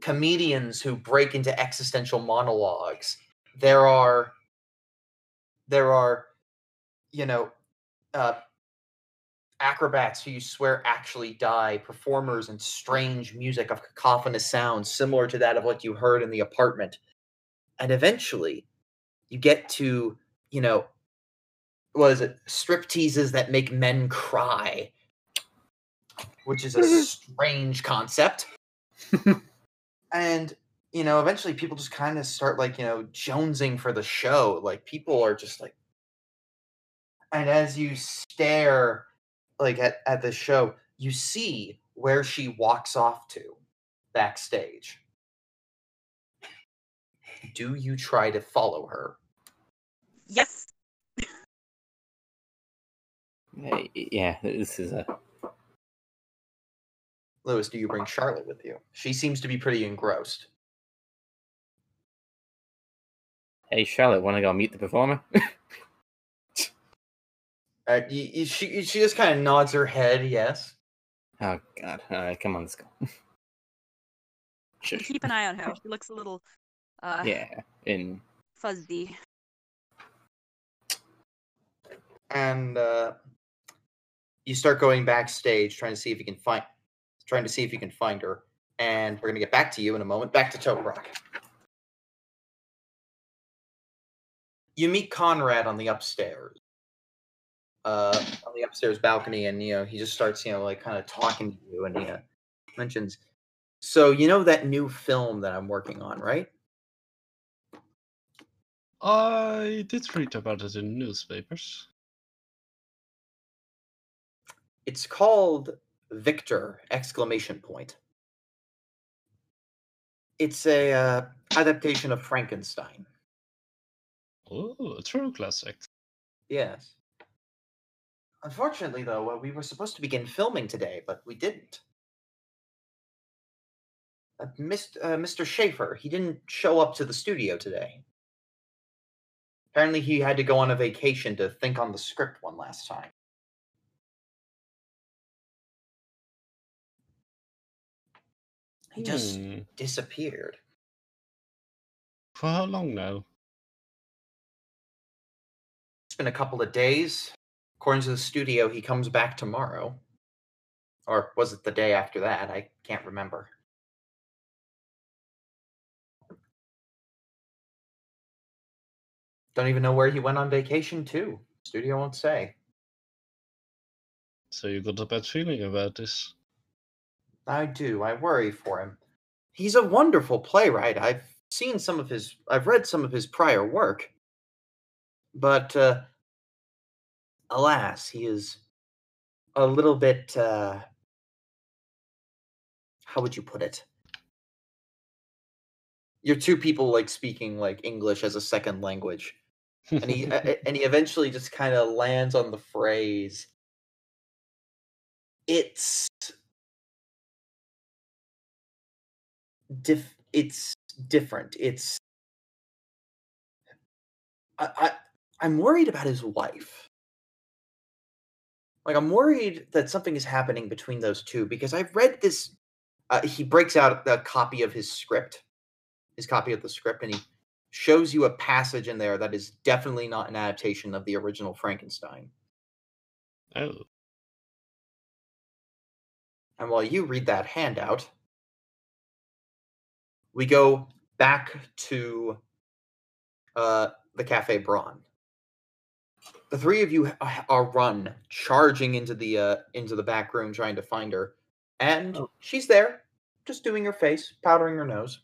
comedians who break into existential monologues there are there are you know uh acrobats who you swear actually die, performers and strange music of cacophonous sounds similar to that of what you heard in the apartment. And eventually you get to, you know, what is it? Strip teases that make men cry, which is a strange concept. and, you know, eventually people just kind of start like, you know, jonesing for the show. Like people are just like, and as you stare like at, at the show, you see where she walks off to backstage. Do you try to follow her? yes. Hey, Yeah, this is a. Louis, do you bring Charlotte with you? She seems to be pretty engrossed. Hey, Charlotte, want to go meet the performer? Uh, y- y- she she just kind of nods her head, yes. oh God! All right, come on, let's go. Keep an eye on her. She looks a little uh Yeah, in fuzzy. And uh, you start going backstage, trying to see if you can find, trying to see if you can find her. And we're gonna get back to you in a moment. Back to Toprak. You meet Conrad on the upstairs, uh, on the upstairs balcony, and you know he just starts, you know, like kind of talking to you, and he uh, mentions, "So you know that new film that I'm working on, right?" I did read about it in newspapers. It's called Victor! Exclamation point. It's a uh, adaptation of Frankenstein. Oh, a true classic. Yes. Unfortunately, though, uh, we were supposed to begin filming today, but we didn't. Uh, Mist- uh, Mr. Schaefer, he didn't show up to the studio today. Apparently, he had to go on a vacation to think on the script one last time. He just Hmm. disappeared. For how long now? It's been a couple of days. According to the studio, he comes back tomorrow. Or was it the day after that? I can't remember. Don't even know where he went on vacation to. Studio won't say. So you got a bad feeling about this? I do. I worry for him. He's a wonderful playwright. I've seen some of his I've read some of his prior work. But uh alas, he is a little bit uh how would you put it? You're two people like speaking like English as a second language. And he a- and he eventually just kind of lands on the phrase it's diff it's different. It's I, I i'm worried about his wife. Like i'm worried that something is happening between those two because i've read this uh, he breaks out a copy of his script his copy of the script and he shows you a passage in there that is definitely not an adaptation of the original frankenstein. Oh, And while you read that handout, we go back to uh, the Cafe Braun. The three of you are run charging into the uh, into the back room trying to find her, and Oh. she's there, just doing her face, powdering her nose.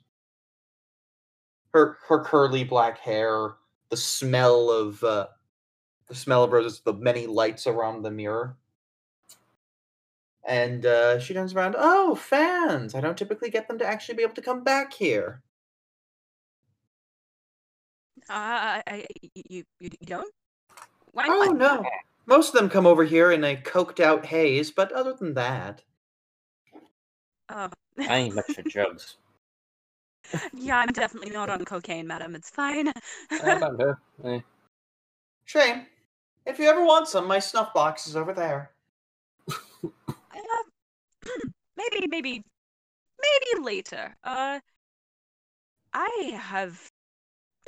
Her her curly black hair, the smell of uh, the smell of roses, the many lights around the mirror. And uh, she turns around. Oh, fans! I don't typically get them to actually be able to come back here. Uh, I, I, you, you, you don't? Why Oh not? no. Most of them come over here in a coked out haze, but other than that. Oh. I ain't much for drugs. yeah, I'm definitely not on cocaine, madam. It's fine. How about her? Eh. Shame. If you ever want some, my snuff box is over there. Maybe, maybe, maybe later. Uh, I have.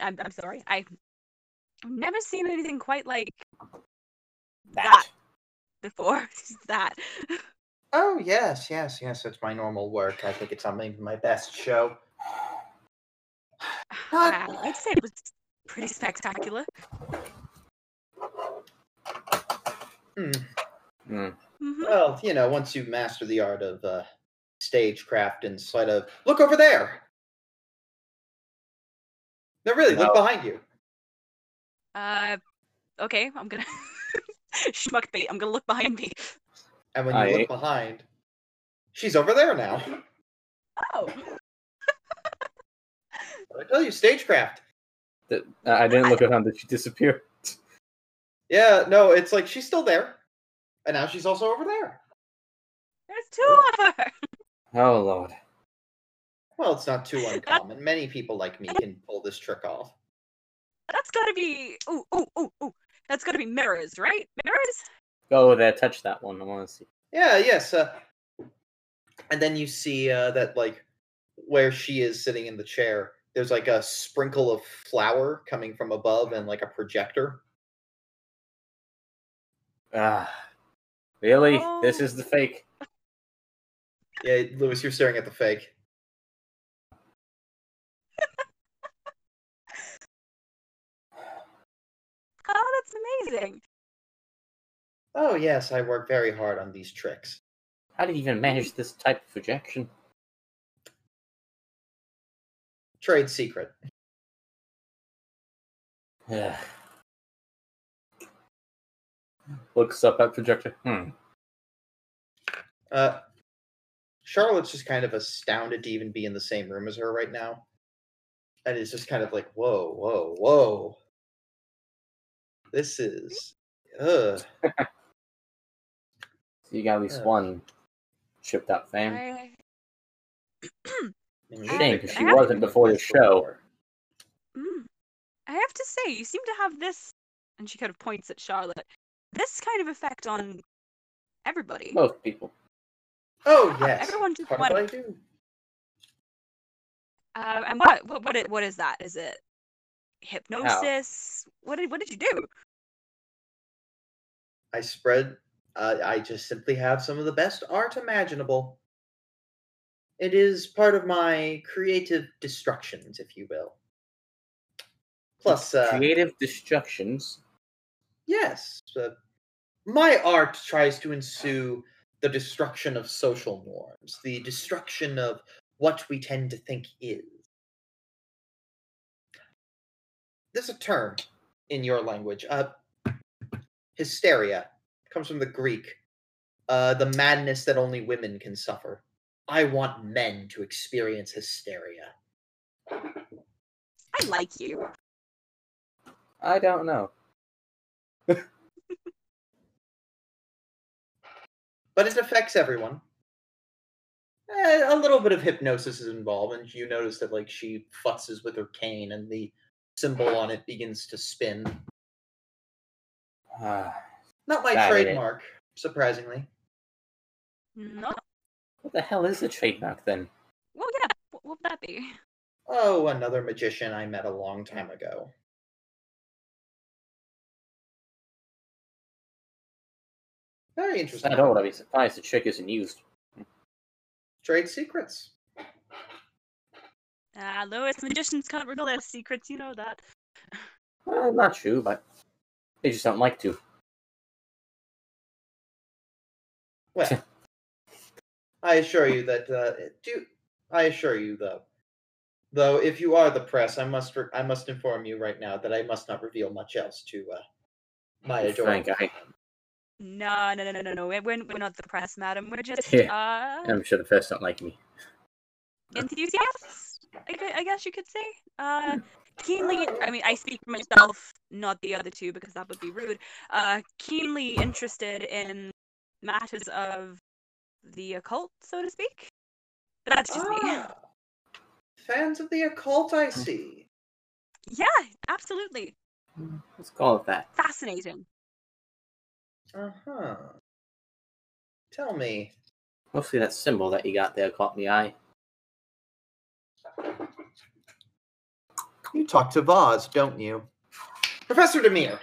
I'm, I'm sorry. I've never seen anything quite like That. before. that. Oh yes, yes, yes. It's my normal work. I think it's something my best show. Not- Wow, I'd say it was pretty spectacular. Hmm. Hmm. Hmm Well, you know, once you master the art of uh, stagecraft and sleight of look over there. No, really, look behind you. Uh, okay. I'm gonna schmuck bait. I'm gonna look behind me. And when you Aye. look behind, she's over there now. Oh, I tell you, stagecraft. That- I didn't look around. Did she disappear? Yeah, no, it's like she's still there, and now she's also over there. there's two of her. Oh lord. Well, it's not too uncommon. Many people like me can pull this trick off. That's gotta be. Ooh, ooh, ooh, ooh. That's gotta be mirrors, right? Mirrors. Go there. Touch that one. I want to see. Yeah, yes. Uh, and then you see uh, that, like, where she is sitting in the chair, there's like a sprinkle of flour coming from above and like a projector. Ah. Really? This Oh. is the fake. Yeah, Louis, you're staring at the fake. Oh, that's amazing. Oh, yes, I work very hard on these tricks. How do you even manage this type of projection? Trade secret. Yeah. Looks up at projector. Hmm. Uh, Charlotte's just kind of astounded to even be in the same room as her right now. And it's just kind of like, whoa, whoa, whoa. This is. Ugh. So you got at least Yeah. one chipped up fan. I, Shame, 'cause she I wasn't before the show. mm, I have to say, you seem to have this, and she kind of points at Charlotte. This kind of effect on everybody. Most people. Oh, Yeah, yes. everyone just Part went- what I do. Uh, and what, what, what, i- what is that? Is it hypnosis? What did, what did you do? I spread. Uh, I just simply have some of the best art imaginable. It is part of my creative destructions, if you will. Plus, uh, Creative destructions. Yes, uh, my art tries to ensue the destruction of social norms, the destruction of what we tend to think is. There's a term in your language. Uh, hysteria comes from the Greek. Uh, the madness that only women can suffer. I want men to experience hysteria. I like you. I don't know. but it affects everyone. Eh, a little bit of hypnosis is involved, and you notice that like she futzes with her cane, and the symbol on it begins to spin. Ah, Not my Got it. trademark, surprisingly. No. what the hell is a trademark then? Well, yeah. What, what would that be? Oh, another magician I met a long time ago. Very interesting. I don't. want to be surprised the trick isn't used. Trade secrets. Ah, Lois, magicians can't reveal their secrets. You know that. Well, not true, but they just don't like to. Well, I assure you that. Uh, do I assure you though? Though, if you are the press, I must re- I must inform you right now that I must not reveal much else to uh, my adorable. Frank, I, No, no, no, no, no, no. We're, we're not the press, madam. We're just Yeah. uh I'm sure the press don't like me. enthusiasts. I, I guess you could say. Uh, keenly. I mean, I speak for myself, not the other two, because that would be rude. Uh, keenly interested in matters of the occult, so to speak. But that's just me. Ah, fans of the occult, I see. Yeah, absolutely Let's call it that. fascinating. Uh huh. Tell me, Mostly that symbol that you got there caught my eye. you talk to Vaz, don't you? Professor Dimir.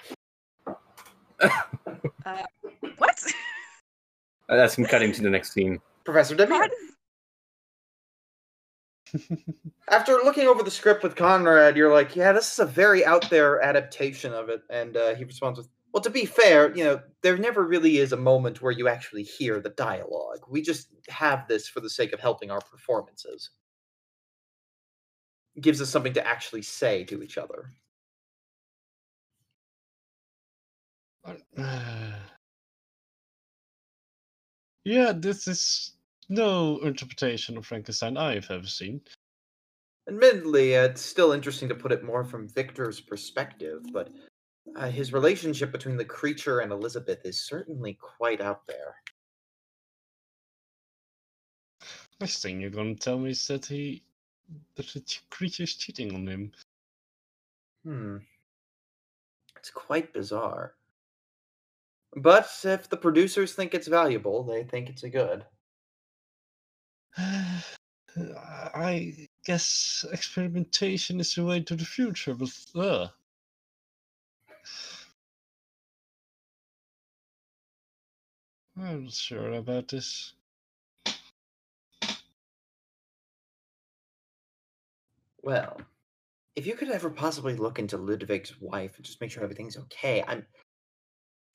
What? Uh, That's him cutting to the next scene. Professor Dimir. After looking over the script with Conrad, you're like, yeah, this is a very out there adaptation of it. And uh, he responds with, well, to be fair, you know, there never really is a moment where you actually hear the dialogue. We just have this for the sake of helping our performances. gives us something to actually say to each other. yeah, this is no interpretation of Frankenstein I've ever seen. Admittedly, uh, it's still interesting to put it more from Victor's perspective, but uh, his relationship between the creature and Elizabeth is certainly quite out there. Next thing you're gonna tell me is that he that the ch- creature's cheating on him. Hmm. It's quite bizarre. But if the producers think it's valuable, they think it's a good. I guess experimentation is the way to the future, but uh. I'm not sure about this. Well, if you could ever possibly look into Ludwig's wife and just make sure everything's okay, I'm.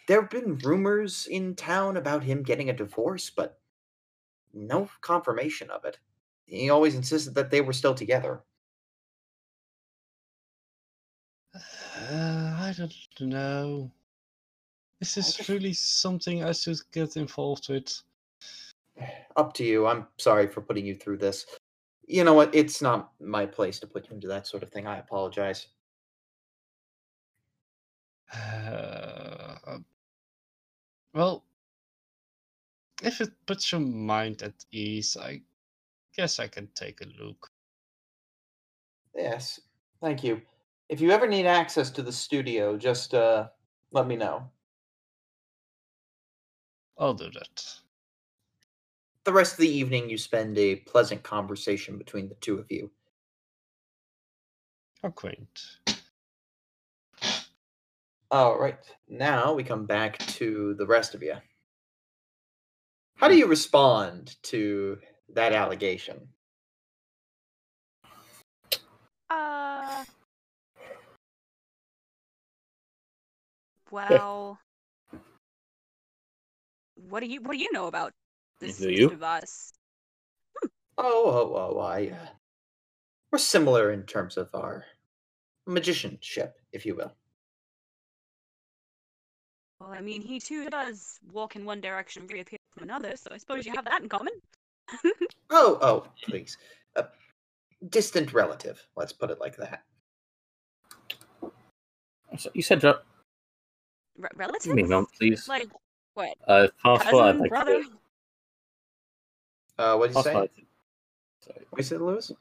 There have been rumors in town about him getting a divorce, but no confirmation of it. He always insisted that they were still together. Uh, I don't know. This is just- really something I should get involved with. Up to you. I'm sorry for putting you through this. You know what? It's not my place to put you into that sort of thing. I apologize. Uh, well, if it puts your mind at ease, I guess I can take a look. Yes, thank you. If you ever need access to the studio, just uh, let me know. I'll do that. The rest of the evening, you spend a pleasant conversation between the two of you. How quaint. All right, now we come back to the rest of you. How do you respond to that allegation? Uh. Well. What do you What do you know about this Do you? Mr. Voss? Hmm. Oh, oh, oh, oh, I. Uh, we're similar in terms of our magicianship, if you will. Well, I mean, he too does walk in one direction, reappear from another. So I suppose you have that in common. Oh, oh, please. A distant relative, let's put it like that. So you said drop Re- relatives? me no, please. Like what? Uh, if possible, I'd Cousin, like brother? to. Uh, what did you say? Possible, What I'd- sorry. you said, Louis?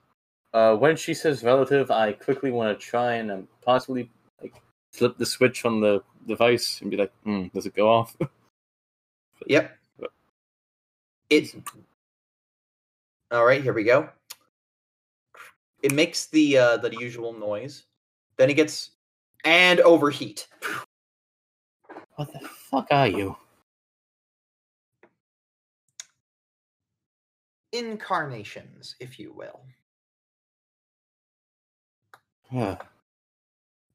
Uh, when she says relative, I quickly want to try and um, possibly like flip the switch on the device and be like, hmm, does it go off? Yep. It. All right, here we go. It makes the uh, the usual noise. Then it gets and overheat. what the fuck are you? Incarnations, if you will. Huh.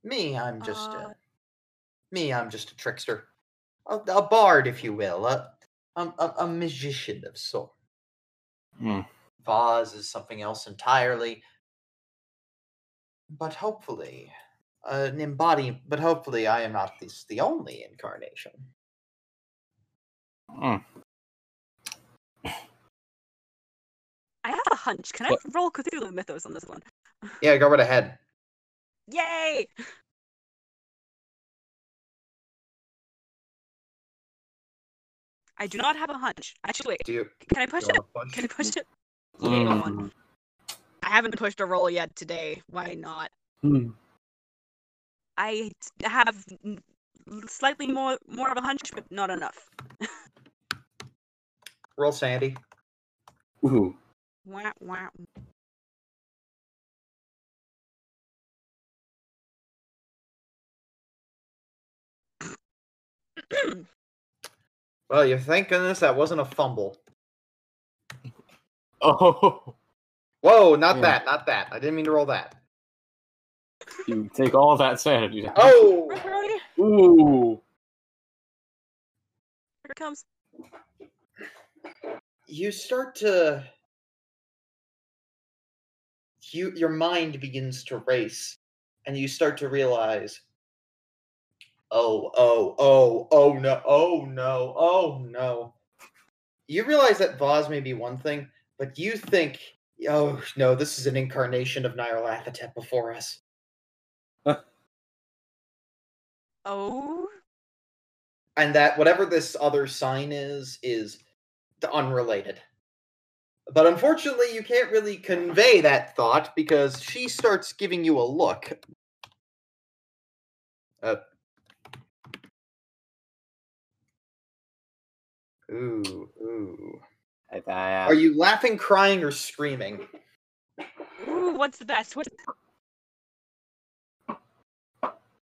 Me, I'm just Uh, a, me. I'm just a trickster, a, a bard, if you will, a, a a a magician of sort. Hmm. Vaz is something else entirely. But hopefully, an embody. But hopefully, I am not this the only incarnation. Hmm. I have a hunch. Can I What? roll Cthulhu Mythos on this one? Yeah, go right ahead. Yay! I do not have a hunch. Actually, wait. Do you, Can I push do it? you wanna? Can I push it? Mm. Hang on. I haven't pushed a roll yet today. Why not? Hmm. I t- have slightly more more of a hunch, but not enough. Roll sanity. Ooh. Wah, wah. Well, you thank goodness that wasn't a fumble. Oh. Whoa, not Yeah. that, not that. I didn't mean to roll that. You take all that sanity. down. Oh, Macaroni, Ooh. here it comes. you start to you your mind begins to race and you start to realize oh oh oh oh no oh no oh no. You realize that Voz may be one thing but you think oh no this is an incarnation of Nyarlathotep before us. Oh, and that whatever this other sign is is the unrelated. But unfortunately, you can't really convey that thought because she starts giving you a look. Uh, ooh, ooh. I, I, uh, Are you laughing, crying, or screaming? ooh, what's the best? What's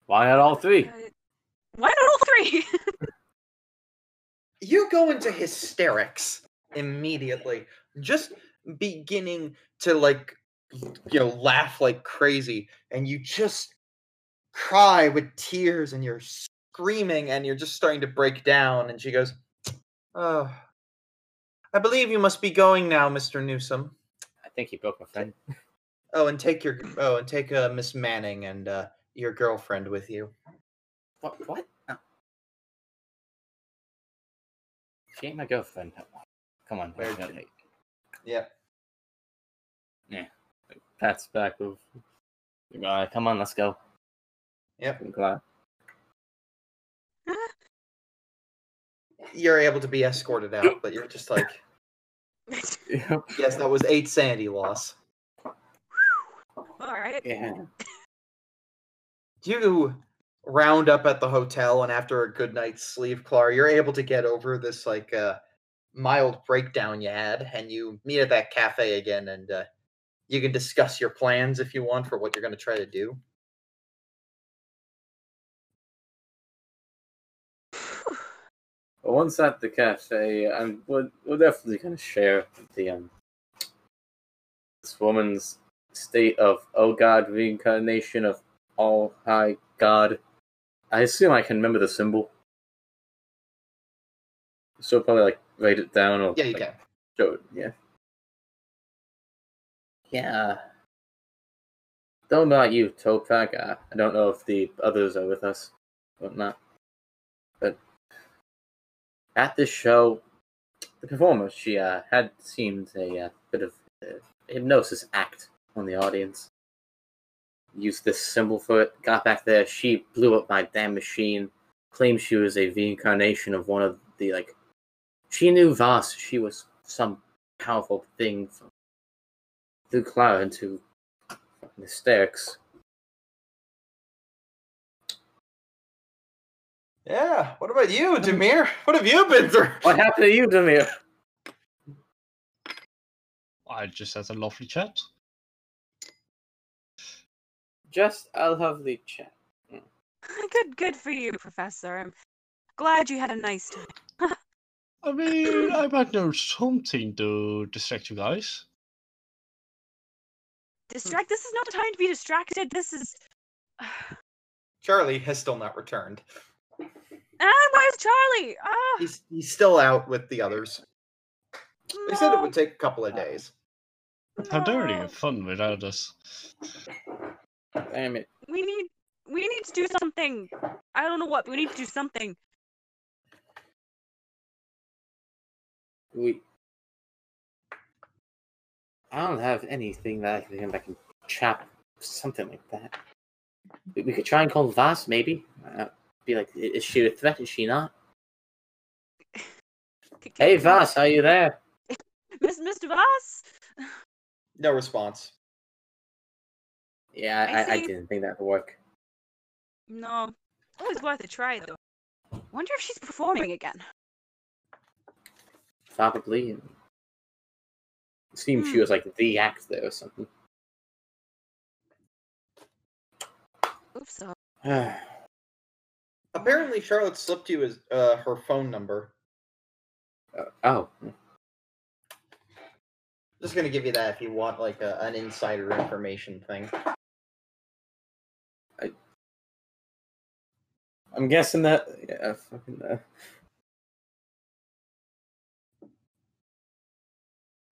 Why not all three? uh, why not all three? you go into hysterics immediately just beginning to like you know laugh like crazy and you just cry with tears and you're screaming and you're just starting to break down and she goes oh i believe you must be going now mr newsome I think he broke my friend. oh and take your oh and take uh, miss manning and uh, your girlfriend with you What? What? No. She ain't my girlfriend. Come on. Where no, Yeah. Pat's back of. Uh, come on, let's go. Yep. I'm glad. you're able to be escorted out but you're just like yes that was eight sanity loss all right. yeah. you round up at the hotel and after a good night's sleep Clara, you're able to get over this like uh mild breakdown you had and you meet at that cafe again and uh you can discuss your plans if you want for what you're going to try to do once at the cafe, I'm we're, we're definitely gonna share the um this woman's state of oh god reincarnation of all high god. I assume I can remember the symbol. So probably like write it down or yeah you like, can show it. Yeah. Yeah. Don't know about you, Toprak. Uh, I don't know if the others are with us or not. But at this show, the performer, she uh, had seemed a uh, bit of uh, hypnosis act on the audience. Used this symbol for it, got back there, she blew up my damn machine, claimed she was a reincarnation of one of the, like, she knew Voss, she was some powerful thing from threw Clara into fucking hysterics. yeah what about you dimir what have you been through What happened to you, Dimir? I just had a lovely chat. Just a lovely chat. Good, good for you, Professor. I'm glad you had a nice time. I mean, I might know something to distract you guys. Distract. This is not the time to be distracted. This is. charlie has still not returned Ah, where's Charlie? Ah, he's he's still out with the others they said it would take a couple of days How dare no. have fun without us? Damn it. We need, we need to do something. I don't know what. but We need to do something. We. I don't have anything that I can, that can chop something like that. We, we could try and call Voss, maybe. Uh, be like, is she a threat? Is she not? Hey, Voss, are you there? Miss Mr. Voss? No response. Yeah, I I, I, didn't think that would work. No. Always worth a try, though. Wonder if she's performing again. Probably. It seemed she Hmm. was like the act there or something. Oops. So. Apparently, Charlotte slipped you his, uh, her phone number. Uh, oh, Just gonna give you that if you want like a, an insider information thing. I, I'm guessing that. Yeah, fucking. Uh...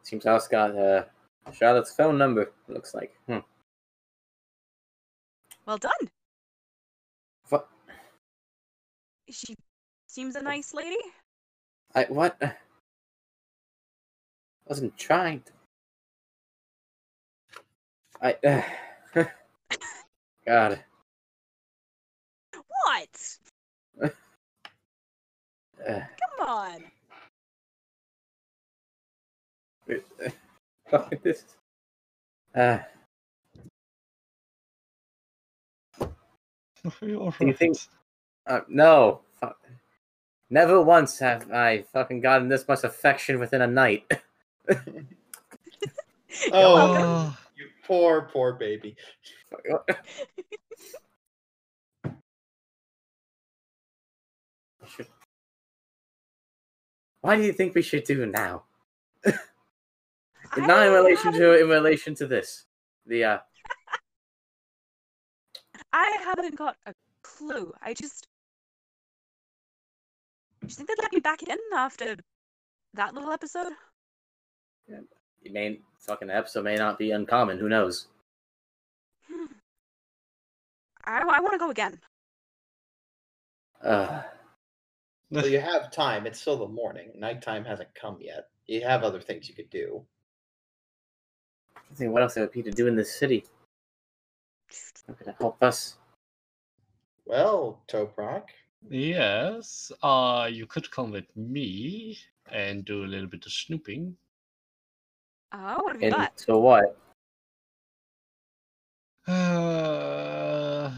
Seems House got uh, Charlotte's phone number. Looks like. Hmm. Well done. What? She seems a nice lady. I what? I Wasn't trying to. I. Uh... God. What? Uh, Come on. This. Uh, You're Do you think- uh, no. Never once have I fucking gotten this much affection within a night. Oh, Oh, you poor, poor baby. Why do you think we should do now? I Not in relation to in relation to this. The uh I haven't got a clue. I just. Do you think they'd let me back in after that little episode? Yeah, it may fucking episode may not be uncommon. Who knows? Hmm. I, I want to go again. Uh, So you have time. It's still the morning. Nighttime hasn't come yet. You have other things you could do. I think what else there would be to do in this city? How could help us? Well, Toprak, yes. Uh, you could come with me and do a little bit of snooping. Oh, what have you got? Into what? Uh,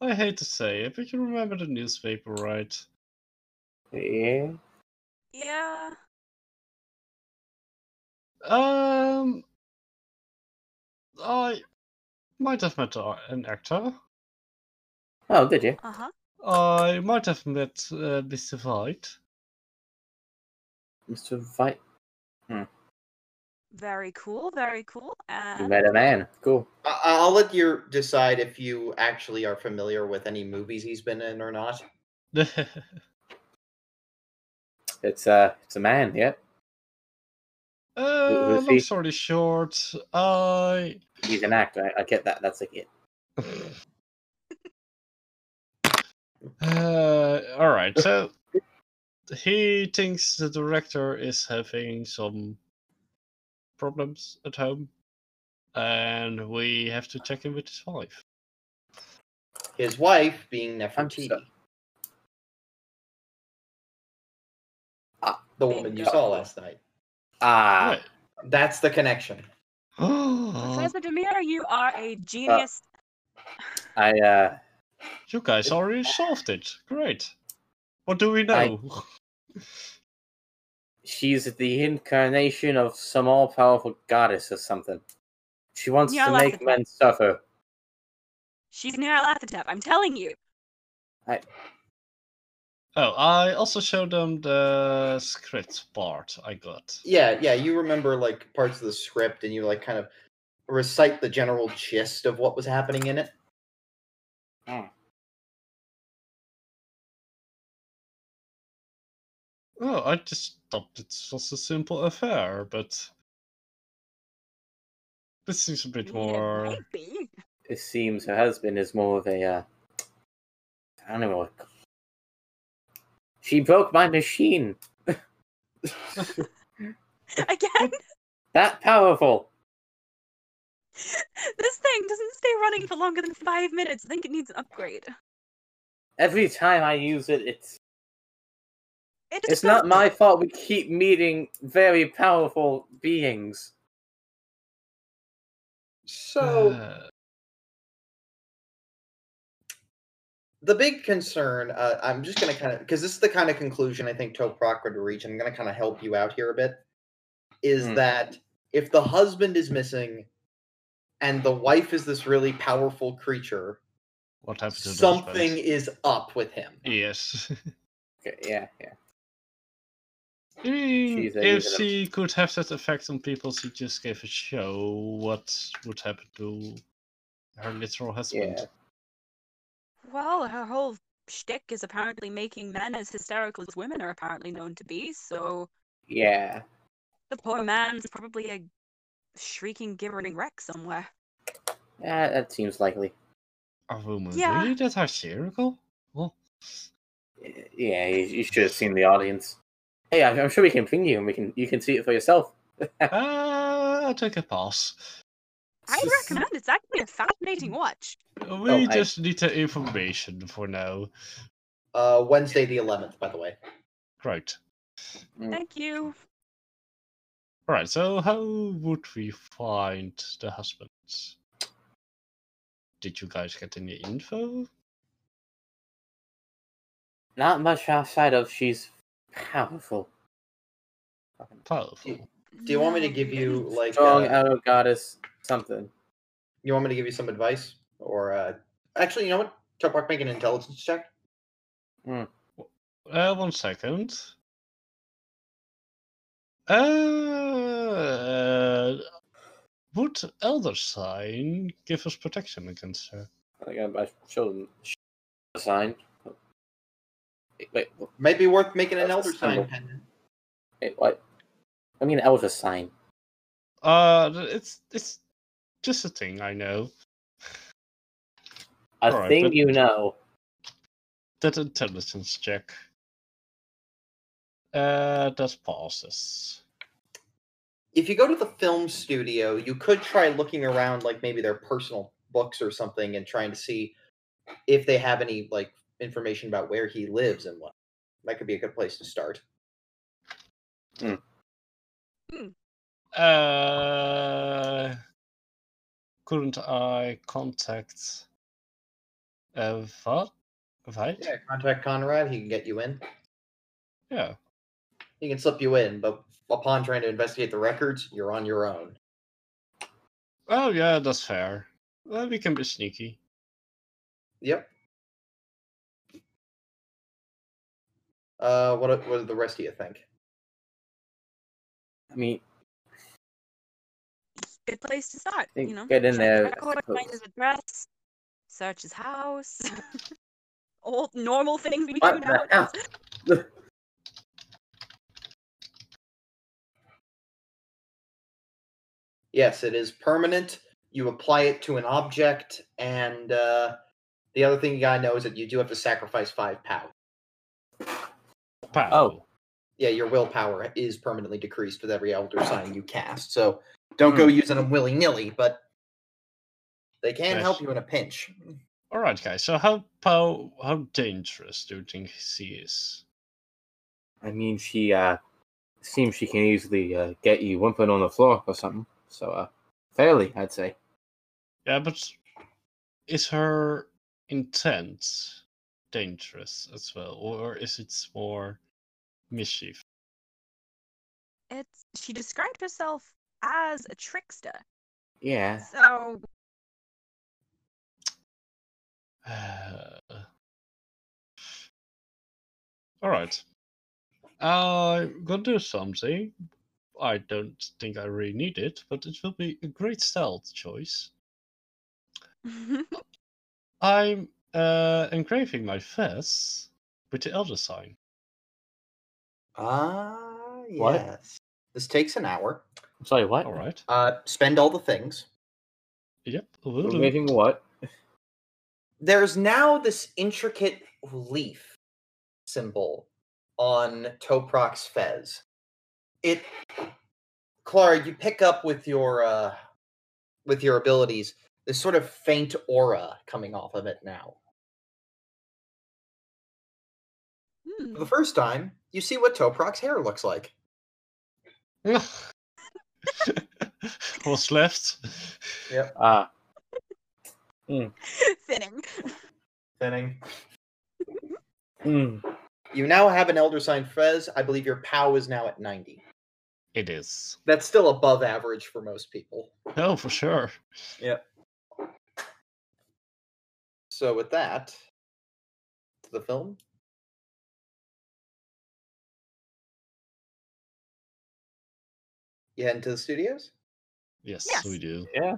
I hate to say it, but you remember the newspaper, right? Yeah. Yeah. Um, I might have met an actor. Oh, did you? Uh huh. I might have met uh, Mr. White. Mr. White? Hmm. Very cool. Very cool. You met a man. Cool. I- I'll let you decide if you actually are familiar with any movies he's been in or not. It's uh it's a man, yeah. Uh, who's long story short, I He's an actor. I, I get that. That's like it. Uh, all right. So he thinks the director is having some problems at home, and we have to check in with his wife. His wife being I'm Nefertiti. Ah. the woman you saw last night. Ah, Right. That's the connection. Professor Dimir, you are a genius. I uh you guys already solved it. Great. What do we know? she's the incarnation of some all powerful goddess or something. She wants to Nyarlathotep. make men suffer. She's Nyarlathotep. I'm telling you. Oh, I also showed them the script part I got. Yeah, yeah, you remember like parts of the script and you like kind of recite the general gist of what was happening in it. Oh, I just thought it was a simple affair, but this seems a bit more. It seems her husband is more of a uh I don't know what She broke my machine. Again, That powerful. this thing doesn't stay running for longer than five minutes. I think it needs an upgrade. Every time I use it, it's. It it's not feels- my fault. We keep meeting very powerful beings. So Uh, the big concern, uh, I'm just going to kind of, because this is the kind of conclusion I think Toprak would reach, and I'm going to kind of help you out here a bit, is Hmm. that if the husband is missing and the wife is this really powerful creature, what happened to something guys? is up with him. Yes. Okay, yeah, yeah. I mean, if user. she could have that effect on people she just gave a show, what would happen to her literal husband? Yeah. Well, her whole shtick is apparently making men as hysterical as women are apparently known to be. So Yeah. the poor man's probably a shrieking, gibbering wreck somewhere. Yeah, that seems likely. Are women Yeah. really that hysterical? Well, Yeah, you, you should have seen the audience. Hey, I'm, I'm sure we can ping you, and we can you can see it for yourself. uh, I'll take a pass. I recommend it's actually a fascinating watch. We I- just need the information for now. Uh, Wednesday the 11th, by the way. Right. Mm. Thank you. All right, so how would we find the husbands? Did you guys get any info? Not much outside of she's powerful, Powerful. Do you want me to give you, like, strong uh, outer goddess, something. you want me to give you some advice? Or, uh, actually, you know what? Toprak, make an intelligence check. Uh, one second. Uh, would Elder Sign give us protection against her? I think I, I showed them a sign. Wait, wait, Might be worth making an elder sign pendant. wait, what? I mean, Elder sign. Uh, it's it's just a thing I know. A Alright, thing you know. That intelligence check. Uh, that passes. If you go to the film studio, you could try looking around, like maybe their personal books or something, and trying to see if they have any like information about where he lives and what. That could be a good place to start. Uh, couldn't I contact uh, what? Right? Yeah, contact Conrad. He can get you in. Yeah. He can slip you in, but upon trying to investigate the records, you're on your own. Oh yeah, that's fair. Well, we can be sneaky. Yep. Uh, what do- what do the rest of you think? I mean, Good place to start. You know, get in there, record, find his address, search his house. All normal things we do what the nowadays. hell? Yes, it is permanent. You apply it to an object, and uh, the other thing you gotta know is that you do have to sacrifice five power. Pow. Oh. Yeah, your willpower is permanently decreased with every elder sign you cast. So don't go using them willy nilly, but they can Yes. help you in a pinch. All right, guys. So how how how dangerous do you think she is? I mean, she uh seems she can easily uh, get you whimpering on the floor or something. So, uh, fairly, I'd say. Yeah, but is her intent dangerous as well, or is it more mischief? It's she described herself as a trickster. Yeah. So all right. I'm gonna do something. I don't think I really need it, but it will be a great stealth choice. I'm uh, engraving my face with the Elder sign. Ah, What? yes. This takes an hour. Sorry, what? All right. Uh, spend all the things. Yep. will do. Moving what? There's now this intricate leaf symbol on Toprak's fez. It, Clara, you pick up with your uh, with your abilities this sort of faint aura coming off of it now. Hmm. For the first time, you see what Toprak's hair looks like. What's left? Yep. Ah, Fitting. Thinning. mm. You now have an Elder Sign Fez. I believe your POW is now at 90. It is. That's still above average for most people. No, for sure. Yep. So with that, to the film. You head into the studios? Yes, Yes. we do. yeah.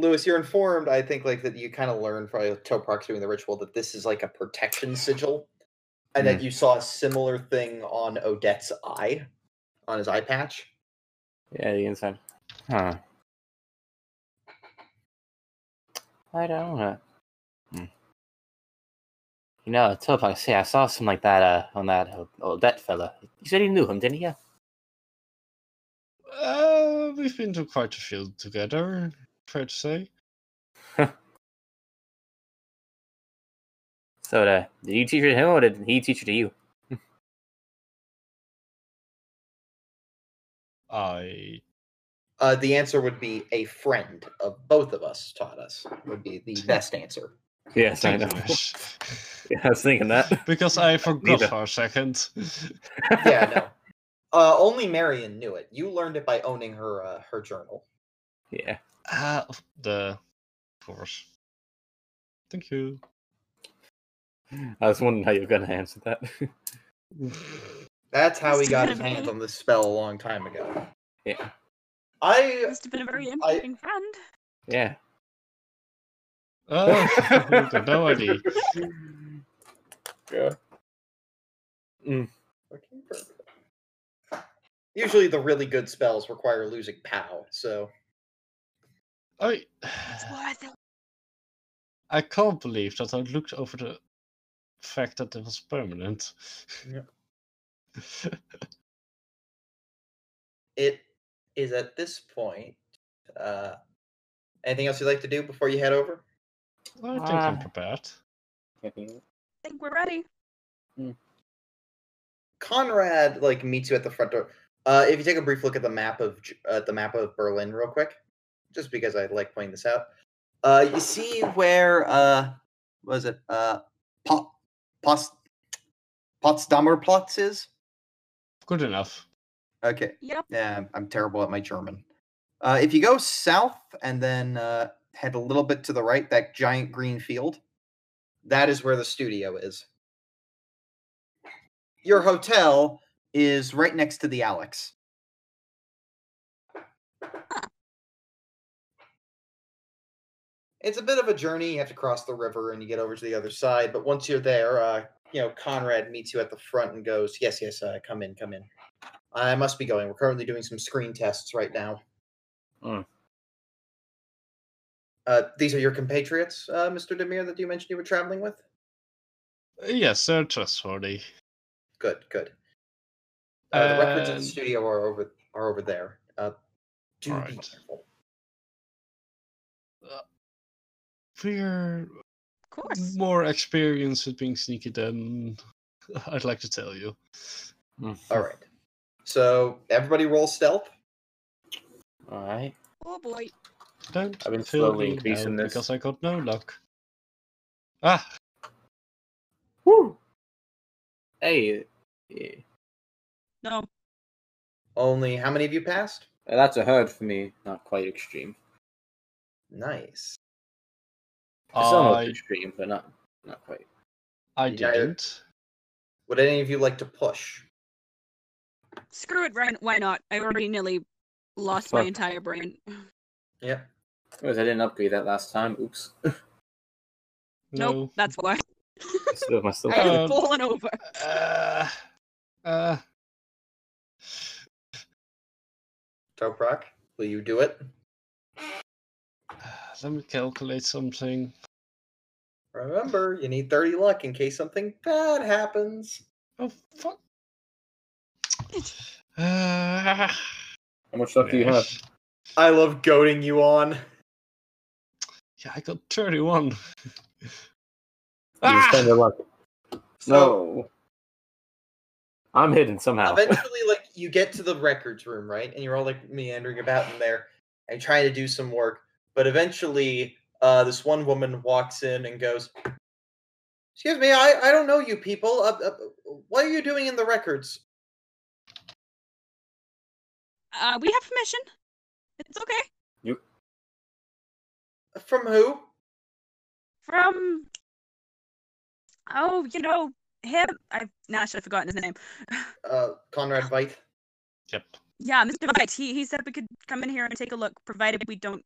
Louis, you're informed, I think, like that you kind of learned from with Toprak's doing the ritual that this is like a protection sigil. And that you saw a similar thing on Odette's eye, on his eye patch. Yeah, the inside. Huh. I don't know. Hmm. You know, Toprak, say I saw something like that uh, on that old that fella. You said you knew him, didn't you? Uh, we've been to quite a few together, fair to say. So, uh, did you teach it to him, or did he teach it to you? I Uh, the answer would be a friend of both of us taught us, would be the best answer. Yes, I know. Yeah, I was thinking that. because I forgot Neither. for a second. Yeah, no. Uh, only Marion knew it. You learned it by owning her uh, her journal. Yeah. Ah, the of course. Thank you. I was wondering how you were going to answer that. That's how he got his hands on this spell a long time ago. yeah. I Must have been a very interesting friend. Yeah. Oh, we no idea. Yeah. Okay, perfect. Usually, the really good spells require losing POW, so I It's worth it. I can't believe that I looked over the fact that it was permanent. Yeah. it is at this point. Uh, anything else you'd like to do before you head over? I think I'm Ah. prepared. I think we're ready. Conrad like meets you at the front door. Uh, if you take a brief look at the map of uh, the map of Berlin, real quick, just because I like pointing this out. Uh, you see where uh, was it uh, Pot, Pots, Potsdamer Platz is? Good enough. Okay, Yep. yeah, I'm- I'm terrible at my German. Uh, if you go south and then uh, head a little bit to the right, that giant green field, that is where the studio is. Your hotel is right next to the Alex. It's a bit of a journey. You have to cross the river and you get over to the other side. But once you're there, uh, you know, Conrad meets you at the front and goes, "Yes, yes, uh, come in, come in." I must be going. We're currently doing some screen tests right now. Hmm. Uh, these are your compatriots, uh, Mr. Dimir, that you mentioned you were traveling with. Uh, Yes, they're trustworthy. Good, good. Uh, the records of the studio are over are over there. Uh, do be careful. We're Of course. more experienced with being sneaky than I'd like to tell you. All right. So everybody roll stealth. All right. Oh boy. Don't I've been feel slowly me increasing this. because I got no luck. Ah, Woo! Hey, yeah. No. Only how many of you passed? Uh, that's a herd for me. Not quite extreme. Nice. It's almost I extreme, but not not quite. I Yeah, didn't. Would any of you like to push? Screw it, Ryan. Why not? I already nearly lost my entire brain. Yep. Because I didn't upgrade that last time. Oops. No. Nope, that's why. still, my still. I Uh, have fallen over. Uh, uh, Toprak, will you do it? let me calculate something. Remember, you need 30 luck in case something bad happens. Oh fuck. Uh, How much luck do you have? I love goading you on. Yeah, I got 31. You Ah! spend your luck. So No. I'm hidden somehow. eventually, like you get to the records room, right? And you're all like meandering about in there and trying to do some work. But eventually, uh, this one woman walks in and goes, "Excuse me, I I don't know you people. Uh, uh, what are you doing in the records? Uh, we have permission. It's okay. From who? From oh, you know him. I now I should have forgotten his name. Uh, Conrad Veidt. Yep. Yeah, Mr. White. He he said we could come in here and take a look, provided we don't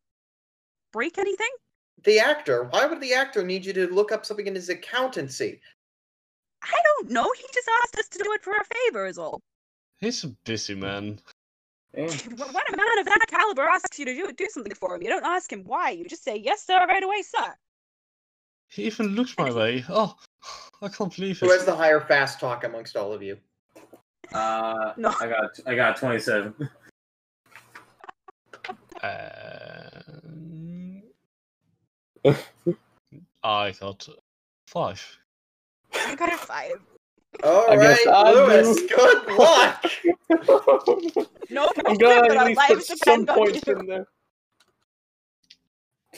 break anything. The actor. Why would the actor need you to look up something in his accountancy? I don't know. He just asked us to do it for a favor, is all. He's a busy man. Wh- When a man of that caliber asks you to do do something for him, you don't ask him why. You just say yes, sir, right away, sir. He even looks my way. Oh, I can't believe it. Who has the higher fast talk amongst all of you? Uh, No. I got I got 27. Um, I got five. I got a five. All I right, Louis. do. Good luck. No I'm pressure, glad but at least put some points in there.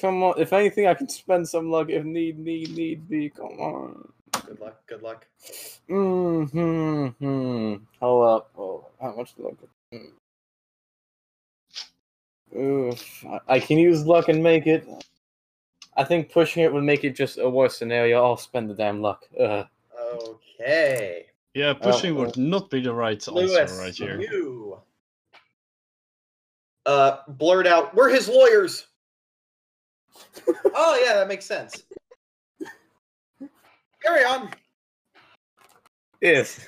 Come on, if anything, I can spend some luck if need, need, need be. Come on. good luck. Good luck. Mm-hmm. hmm. Hold up. Oh, how much luck? Mm. Oof. I- I can use luck and make it. I think pushing it would make it just a worse scenario. I'll spend the damn luck. Uh, Okay. Yeah, pushing Well, would not be the right answer right here. you uh blurt out, "We're his lawyers." oh yeah, that makes sense. Carry on. yes.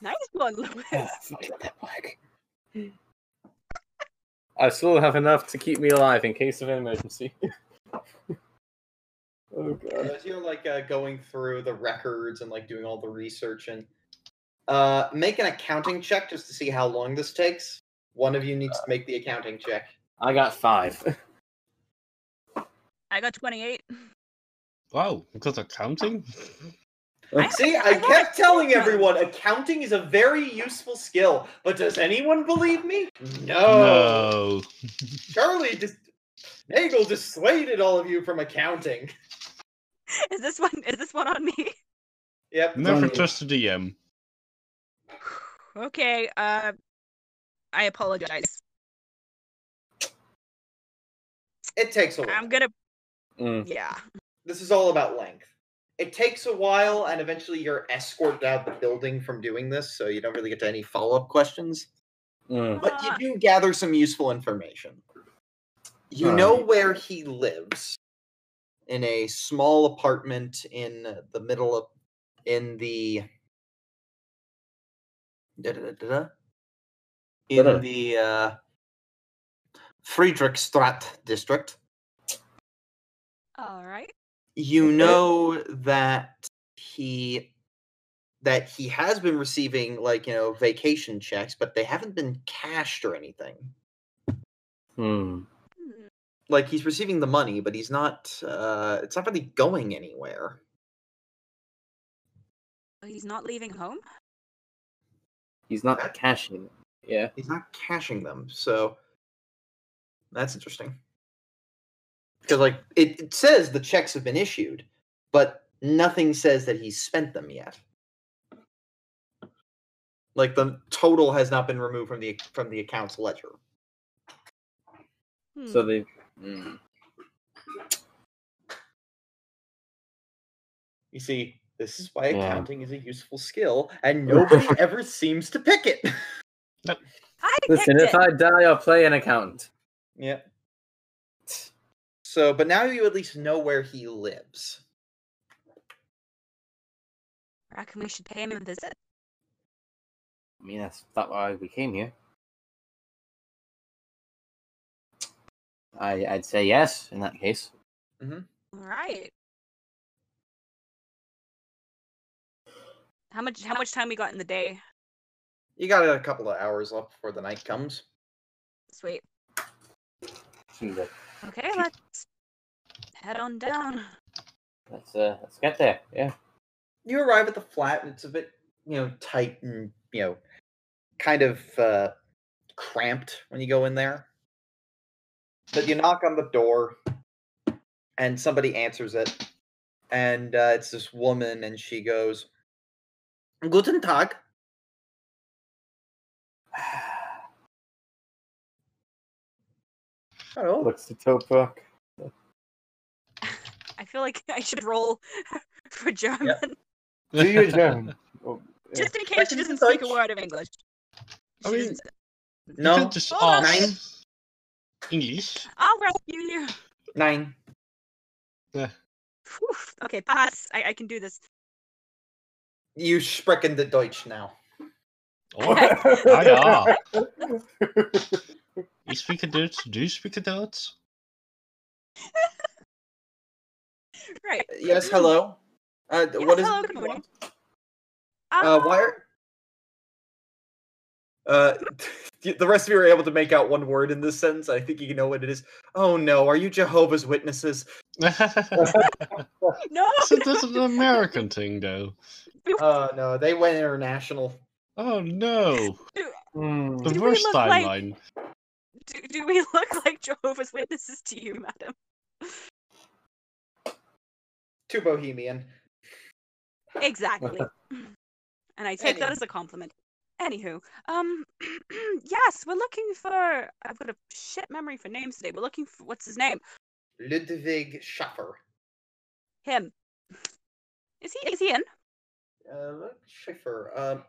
Nice one, Louis. Fuck that whack. I still have enough to keep me alive in case of an emergency. oh god. As you're like uh, going through the records and like doing all the research and uh make an accounting check just to see how long this takes. One of you needs to make the accounting check. I got five. I got 28. Wow, you got accounting? I- See, I I kept telling everyone accounting is a very useful skill, but does anyone believe me? No. No. Charlie just Nagel dissuaded all of you from accounting. Is this one? Is this one on me? Yep. Never Funny. trust the DM. Okay. Uh, I apologize. It takes a while. I'm gonna. Mm. Yeah. This is all about length. It takes a while, and eventually you're escorted out the building from doing this, so you don't really get to any follow up questions. Mm. But you do gather some useful information. You know where he lives in a small apartment in the middle of in the da-da-da-da-da, in Da-da. the uh, Friedrichstadt district. All right. You know that he that he has been receiving like you know vacation checks, but they haven't been cashed or anything. Hmm. Like he's receiving the money, but he's not. uh It's not really going anywhere. He's not leaving home. He's not cashing. Yeah. He's not cashing them, so that's interesting. Because like it, it says the checks have been issued, but nothing says that he's spent them yet. Like the total has not been removed from the from the account's ledger. Hmm. So they. Mm. You see, this is why Yeah. accounting is a useful skill, and nobody ever seems to pick it. I Listen, if it. I die, I'll play an accountant. Yeah. So, but now you at least know where he lives. I reckon we should pay him a visit. I mean, that's not why we came here. I, I'd say yes in that case. Mm-hmm. All right. How much? How much time we got in the day? You got a couple of hours left before the night comes. Sweet. Okay, let's head on down. Let's uh, let's get there. Yeah. you arrive at the flat and it's a bit you know tight and you know kind of uh cramped when you go in there but you knock on the door and somebody answers it and uh, it's this woman and she goes guten tag hello Looks to Toprak. I feel like I should roll for German, Do your German. Oh, yeah. just in case she doesn't speak a word of English. I mean- no just Hold on. ask Nine. English. I'll rescue you. nine Whew. Okay, pass. I, I can do this. you sprechen the deutsch now Oh, ah, ja. You speak a Dutch? Do you speak a Dutch? Right. yes hello uh, Yes, what is hello, it good morning. want? Uh, why are uh, the rest of you are able to make out one word in this sentence. I think you know what it is. Oh no, are you Jehovah's Witnesses? that's, this is an American thing, though. Uh no, they went international. Oh no, Hmm. the Do worst look like- Do, do we look like Jehovah's Witnesses to you, madam? Too bohemian. Exactly. and I take that as a compliment. Anywho, um, yes, we're looking for. I've got a shit memory for names today. We're looking for what's his name? Ludwig Schaffer. Him. Is he? Is he in? Uh, look, Schiffer. Um,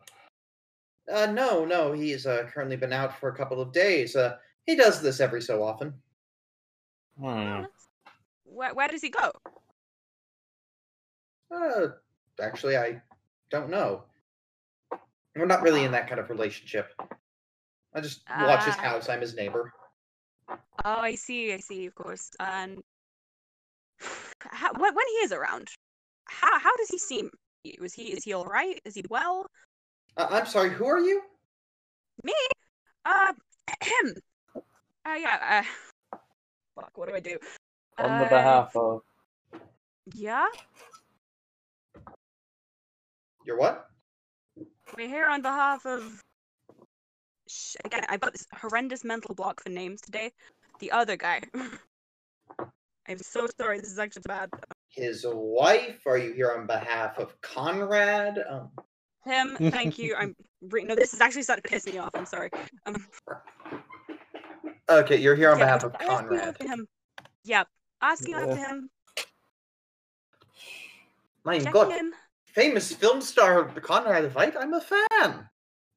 uh, no, no, he's uh, currently been out for a couple of days. Uh, he does this every so often. Hmm. Where Where does he go? Uh, actually, I don't know. We're not really in that kind of relationship. I just watch his Ah. house. I'm his neighbor. Oh, I see. I see. Of course. And how, when when he is around, how how does he seem? Was he is he all right? Is he well? Uh, I'm sorry. Who are you? Me? Uh, him. Uh, yeah. Uh, fuck. What do I do? On the Uh, behalf of Yeah, You're what? We're here on behalf of. Sh- Again, I've got this horrendous mental block for names today. The other guy. I'm so sorry. This is actually bad. His wife? Are you here on behalf of Conrad? Um, Him. Thank you. I'm. Re- no, this is actually starting to piss me off. I'm sorry. Um, okay, you're here on yeah, behalf of Conrad. him. Yep. Asking after him. My Checking God. Famous film star Conrad Veidt. I'm a fan.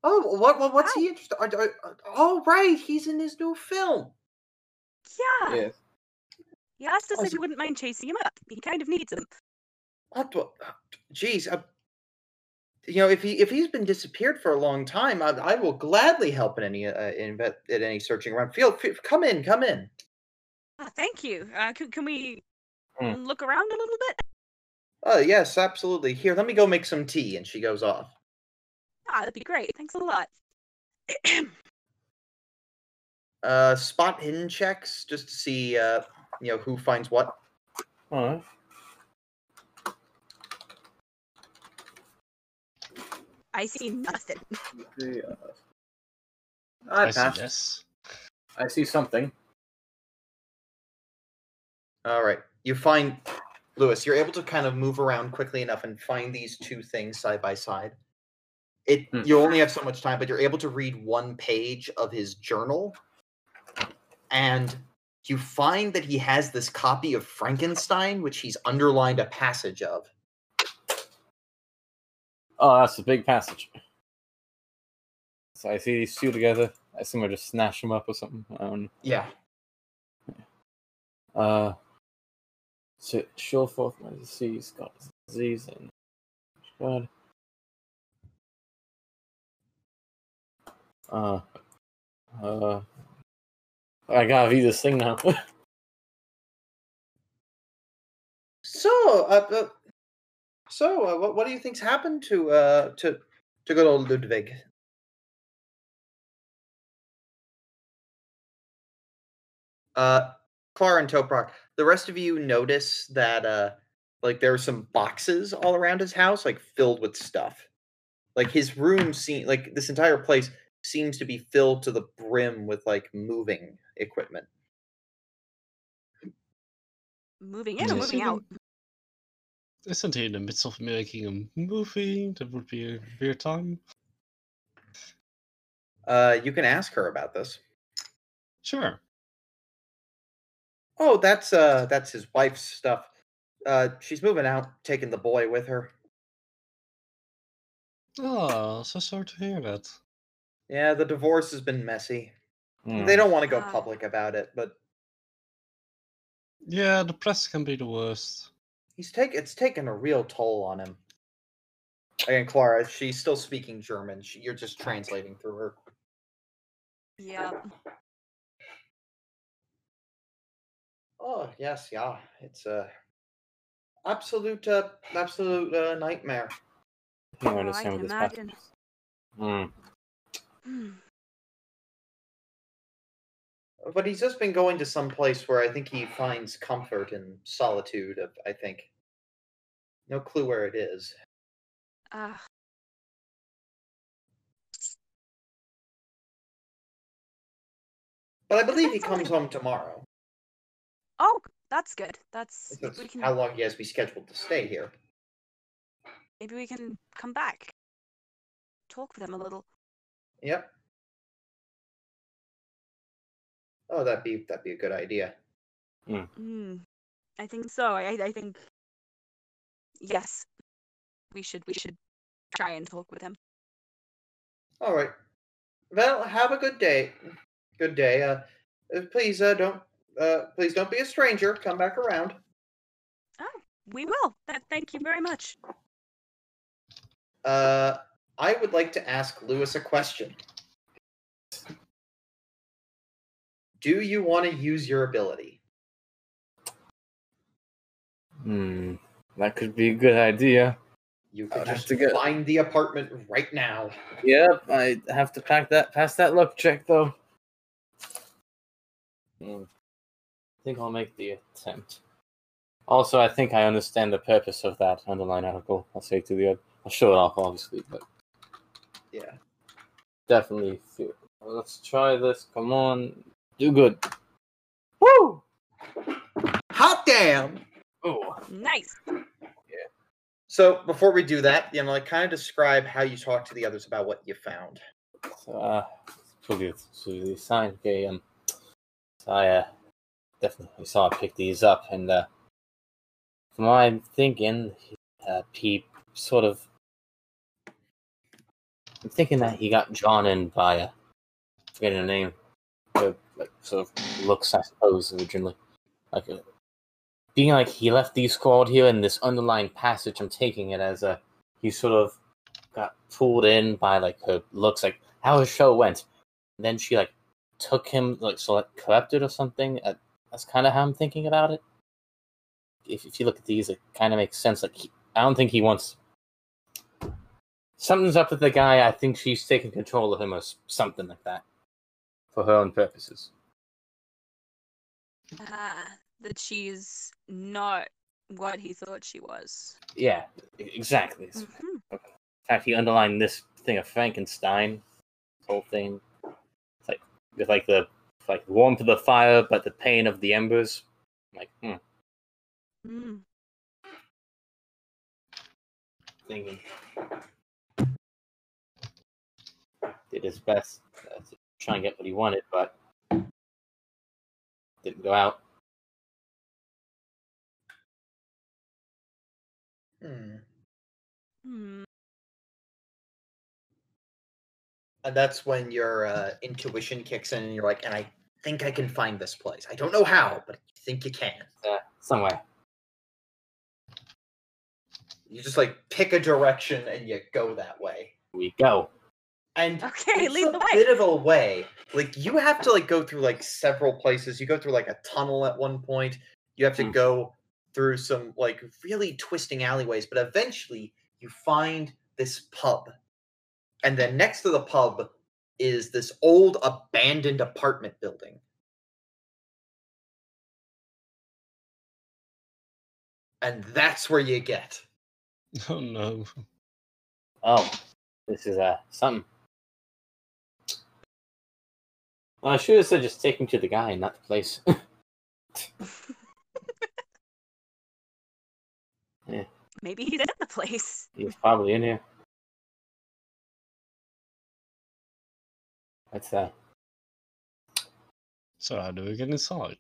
Oh, what? what what's he interested? Oh, right, he's in his new film. Yeah. yes. He asked us Oh, if so- we wouldn't mind chasing him up. He kind of needs him. What? the- Jeez, uh, you know, if he if he's been disappeared for a long time, I, I will gladly help in any uh, in vet, at any searching around. Feel, feel come in, come in. Ah, thank you. Uh, can, can we Hmm. look around a little bit? Oh yes, absolutely. Here, let me go make some tea. And she goes off. Ah, that'd be great. Thanks a lot. Uh, spot hidden checks just to see, uh, you know, who finds what. Alright. I see nothing. I I see passed. yes. I see something. All right. You find Louis. You're able to kind of move around quickly enough and find these two things side by side. It Hmm. you only have so much time, but you're able to read one page of his journal, and you find that he has this copy of Frankenstein, which he's underlined a passage of. Oh, that's a big passage. So I see these two together. I assume I just snatch them up or something. I don't know. Yeah. Uh, so show forth my disease, got disease, and God. Uh, uh, I gotta read this thing now. So, uh, uh, so uh, what what do you think's happened to uh to to good old Ludwig? Uh, Clara and Toprak, the rest of you notice that uh like there are some boxes all around his house, like filled with stuff. Like his room seem like this entire place seems to be filled to the brim with like moving equipment. Moving in or Yes. moving out? Isn't he in the midst of making a movie? That would be a weird time. Uh you can ask her about this. Sure. Oh, that's uh that's his wife's stuff. Uh she's moving out, taking the boy with her. Oh, so sorry to hear that. Yeah, the divorce has been messy. Hmm. They don't want to go Ah. public about it, but Yeah, the press can be the worst. he's take it's taken a real toll on him. And Clara, she's still speaking German. She, you're just translating through her. Yeah. Oh yes, yeah. It's a absolute, uh, absolute uh, nightmare. I don't Oh, I can what this imagine. happens. Hmm. Hmm. But he's just been going to some place where I think he finds comfort and solitude. Of I think. No clue where it is. Ah, But I believe he comes home tomorrow. Oh, that's good. That's That's we can how long he has me scheduled to stay here. maybe we can come back. Talk with him a little. Yep. Oh, that'd be that'd be a good idea. Hmm. I think so. I I think yes. We should we should try and talk with him. All right. Well, have a good day. Good day. Uh, uh, please, uh, don't, uh, please don't be a stranger. Come back around. Oh, we will. That, thank you very much. Uh, I would like to ask Louis a question. Do you want to use your ability? Hmm. That could be a good idea. You could would have just to go- find the apartment right now. Yep, I have to pack that pass that luck check though. Hmm. I think I'll make the attempt. Also, I think I understand the purpose of that underline article. I'll say to the other. I'll show it off, obviously, but Yeah. definitely. Feel, let's try this. Come on, do good. Woo! Hot damn! Oh, Nice. Yeah. So before we do that, you know, like kind of describe how you talk to the others about what you found. so, uh, pretty really sign. Okay, um, so I uh, definitely saw I pick these up, and uh, from what I'm thinking, uh, he sort of. I'm thinking that he got drawn in by a forgetting the name, like sort of looks, I suppose, originally, like a, being like he left these squad here in this underlying passage. I'm taking it as a he sort of got pulled in by like her looks, like how his show went. And then she like took him like so like corrupted or something. Uh, that's kind of how I'm thinking about it. If, if you look at these, it kind of makes sense. Like he, I don't think he wants. Something's up with the guy. I think she's taking control of him or something like that, for her own purposes. Ah, that she's not what he thought she was. Yeah, exactly. In Mhm. fact, he underlined this thing of Frankenstein, this whole thing. It's like with like the like warmth of the fire, but the pain of the embers. I'm like, hmm, Mm. thinking. Did his best uh, to try and get what he wanted, but didn't go out. Hmm. Hmm. And that's when your uh, intuition kicks in, and you're like, and I think I can find this place. I don't know how, but I think you can. Uh, somewhere. You just like pick a direction and you go that way. We go. And Okay, it's lead a the way. bit of a way. Like you have to like go through like several places. You go through like a tunnel at one point. You have to Hmm. go through some like really twisting alleyways, but eventually you find this pub. And then next to the pub is this old abandoned apartment building. and that's where you get. Oh no. Oh, this is uh something. Well, I should have said just take him to the guy, not the place. Yeah. Maybe he's in the place. He's probably in here. What's that? So how do we get inside?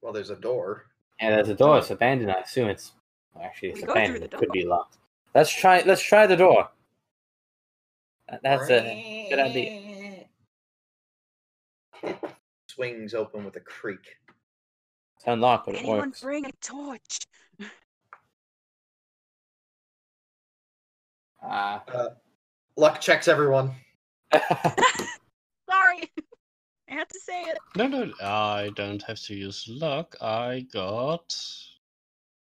Well, there's a door. Yeah, there's a door. It's abandoned. I assume it's actually it's We abandoned. the It could be locked. Let's try. Let's try the door. That's a good idea. It swings open with a creak. It's unlocked, but it Anyone works. bring a torch? Ah. Luck checks everyone. Sorry. I have to say it. No, no, I don't have to use luck. I got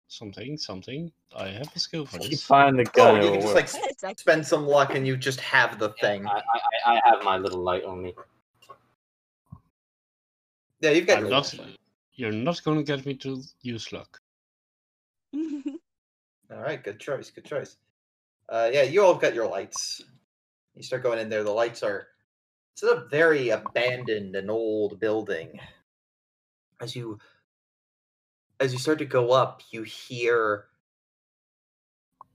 something, something. I have a skill for you this. find the Oh, gun. you can just like It's spend some luck and you just have the thing. I, I, I have my little light on me. Yeah, you've got I'm your not. You're not going to get me to use luck. All right, good choice, good choice. Uh, yeah, you all got your lights. You start going in there. The lights are. It's a very abandoned and old building. As you, as you start to go up, you hear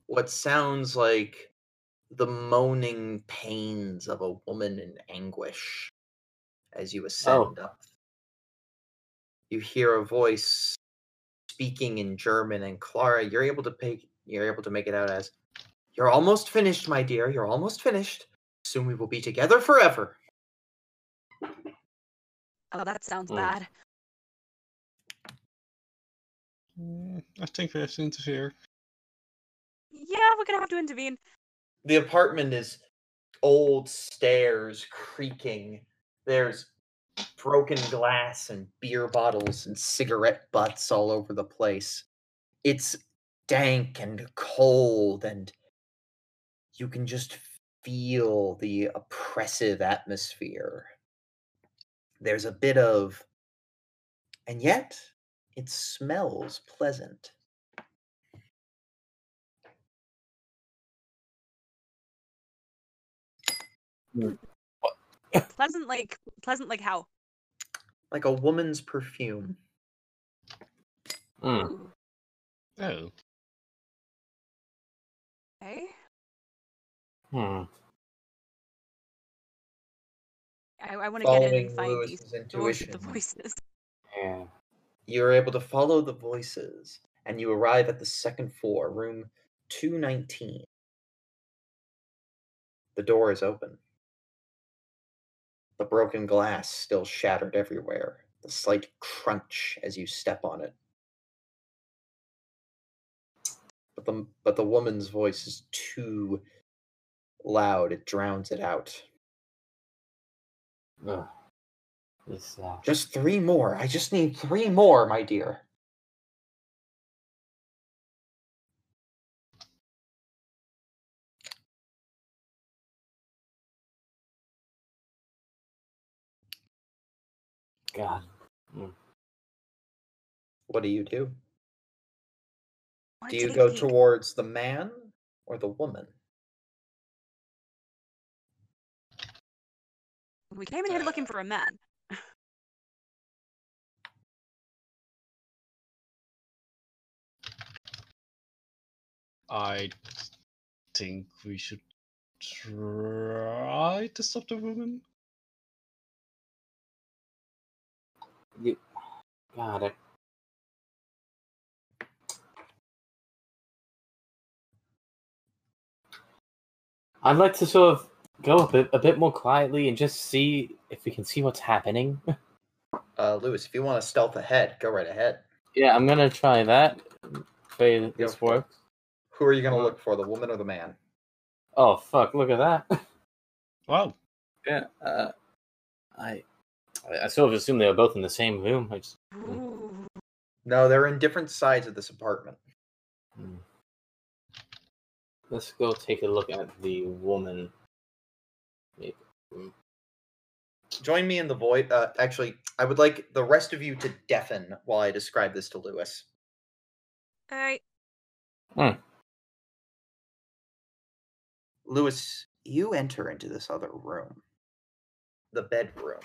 what sounds like the moaning pains of a woman in anguish. As you oh. ascend up, you hear a voice speaking in German, and Clara, you're able to pay, you're able to make it out as, "You're almost finished, my dear. You're almost finished. Soon we will be together forever." Oh, that sounds Mm. bad. I think we have to interfere. Yeah, we're gonna have to intervene. The apartment is old stairs creaking. There's broken glass and beer bottles and cigarette butts all over the place. It's dank and cold, and you can just feel the oppressive atmosphere. There's a bit of, and yet it smells pleasant. Pleasant, like pleasant, like how? Like a woman's perfume. Hmm. Ooh, Oh, Okay. Hmm. I, I want to get in and find these Louis's with intuition, the voices. Yeah. you're able to follow the voices, and you arrive at the second floor, room 219. The door is open. The broken glass still shattered everywhere, the slight crunch as you step on it. But the, but the woman's voice is too loud, it drowns it out. Ugh. This, uh, Just three more. I just need three more, my dear. God. What do you do? I Do you go peek. towards the man or the woman? We came in here looking for a man. I think we should try to stop the woman. You, got it. I'd like to sort of go a bit, a bit more quietly and just see if we can see what's happening. Uh, Louis, if you want to stealth ahead, go right ahead. yeah, I'm gonna try that. Pray that this works. Who are you going to Uh, look for, the woman or the man? Oh fuck! Look at that. Wow. yeah. Uh, I, I sort of assumed they were both in the same room. I just, No, they're in different sides of this apartment. hmm. Let's go take a look at the woman. Maybe. Join me in the void. Uh, actually, I would like the rest of you to deafen while I describe this to Louis. Alright. Louis, you enter into this other room, the bedroom.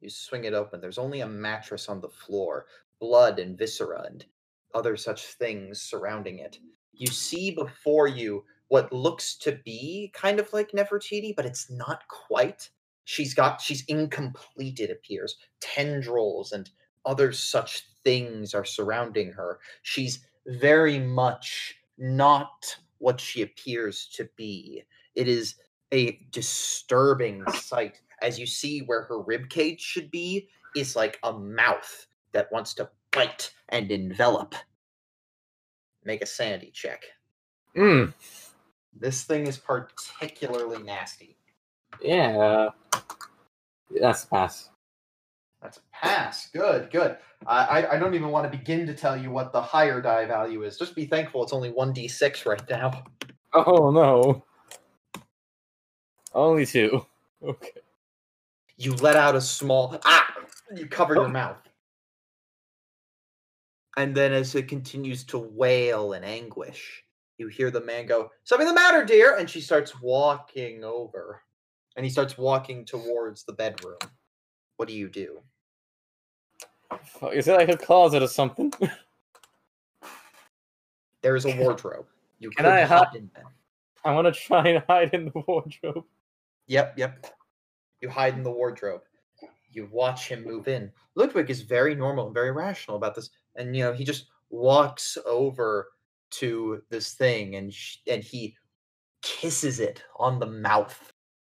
You swing it open. There's only a mattress on the floor, blood and viscera and other such things surrounding it. You see before you what looks to be kind of like Nefertiti, but it's not quite. She's got she's incomplete, it appears. Tendrils and other such things are surrounding her. She's very much not what she appears to be. It is a disturbing sight as you see where her rib cage should be is like a mouth that wants to bite and envelop. Make a sanity check. Mm. This thing is particularly nasty. Yeah. That's a pass. That's a pass. Good, good. I, I I don't even want to begin to tell you what the higher die value is. Just be thankful it's only one d six right now. Oh no. Only two. Okay. You let out a small ah. You cover your mouth, and then as it continues to wail in anguish, you hear the man go, "Something the matter, dear?" And she starts walking over, and he starts walking towards the bedroom. What do you do? Is it like a closet or something? There is a wardrobe. You Can I hide in there. I want to try and hide in the wardrobe. Yep, yep. You hide in the wardrobe. You watch him move in. Ludwig is very normal and very rational about this, and you know he just walks over to this thing and sh- and he kisses it on the mouth.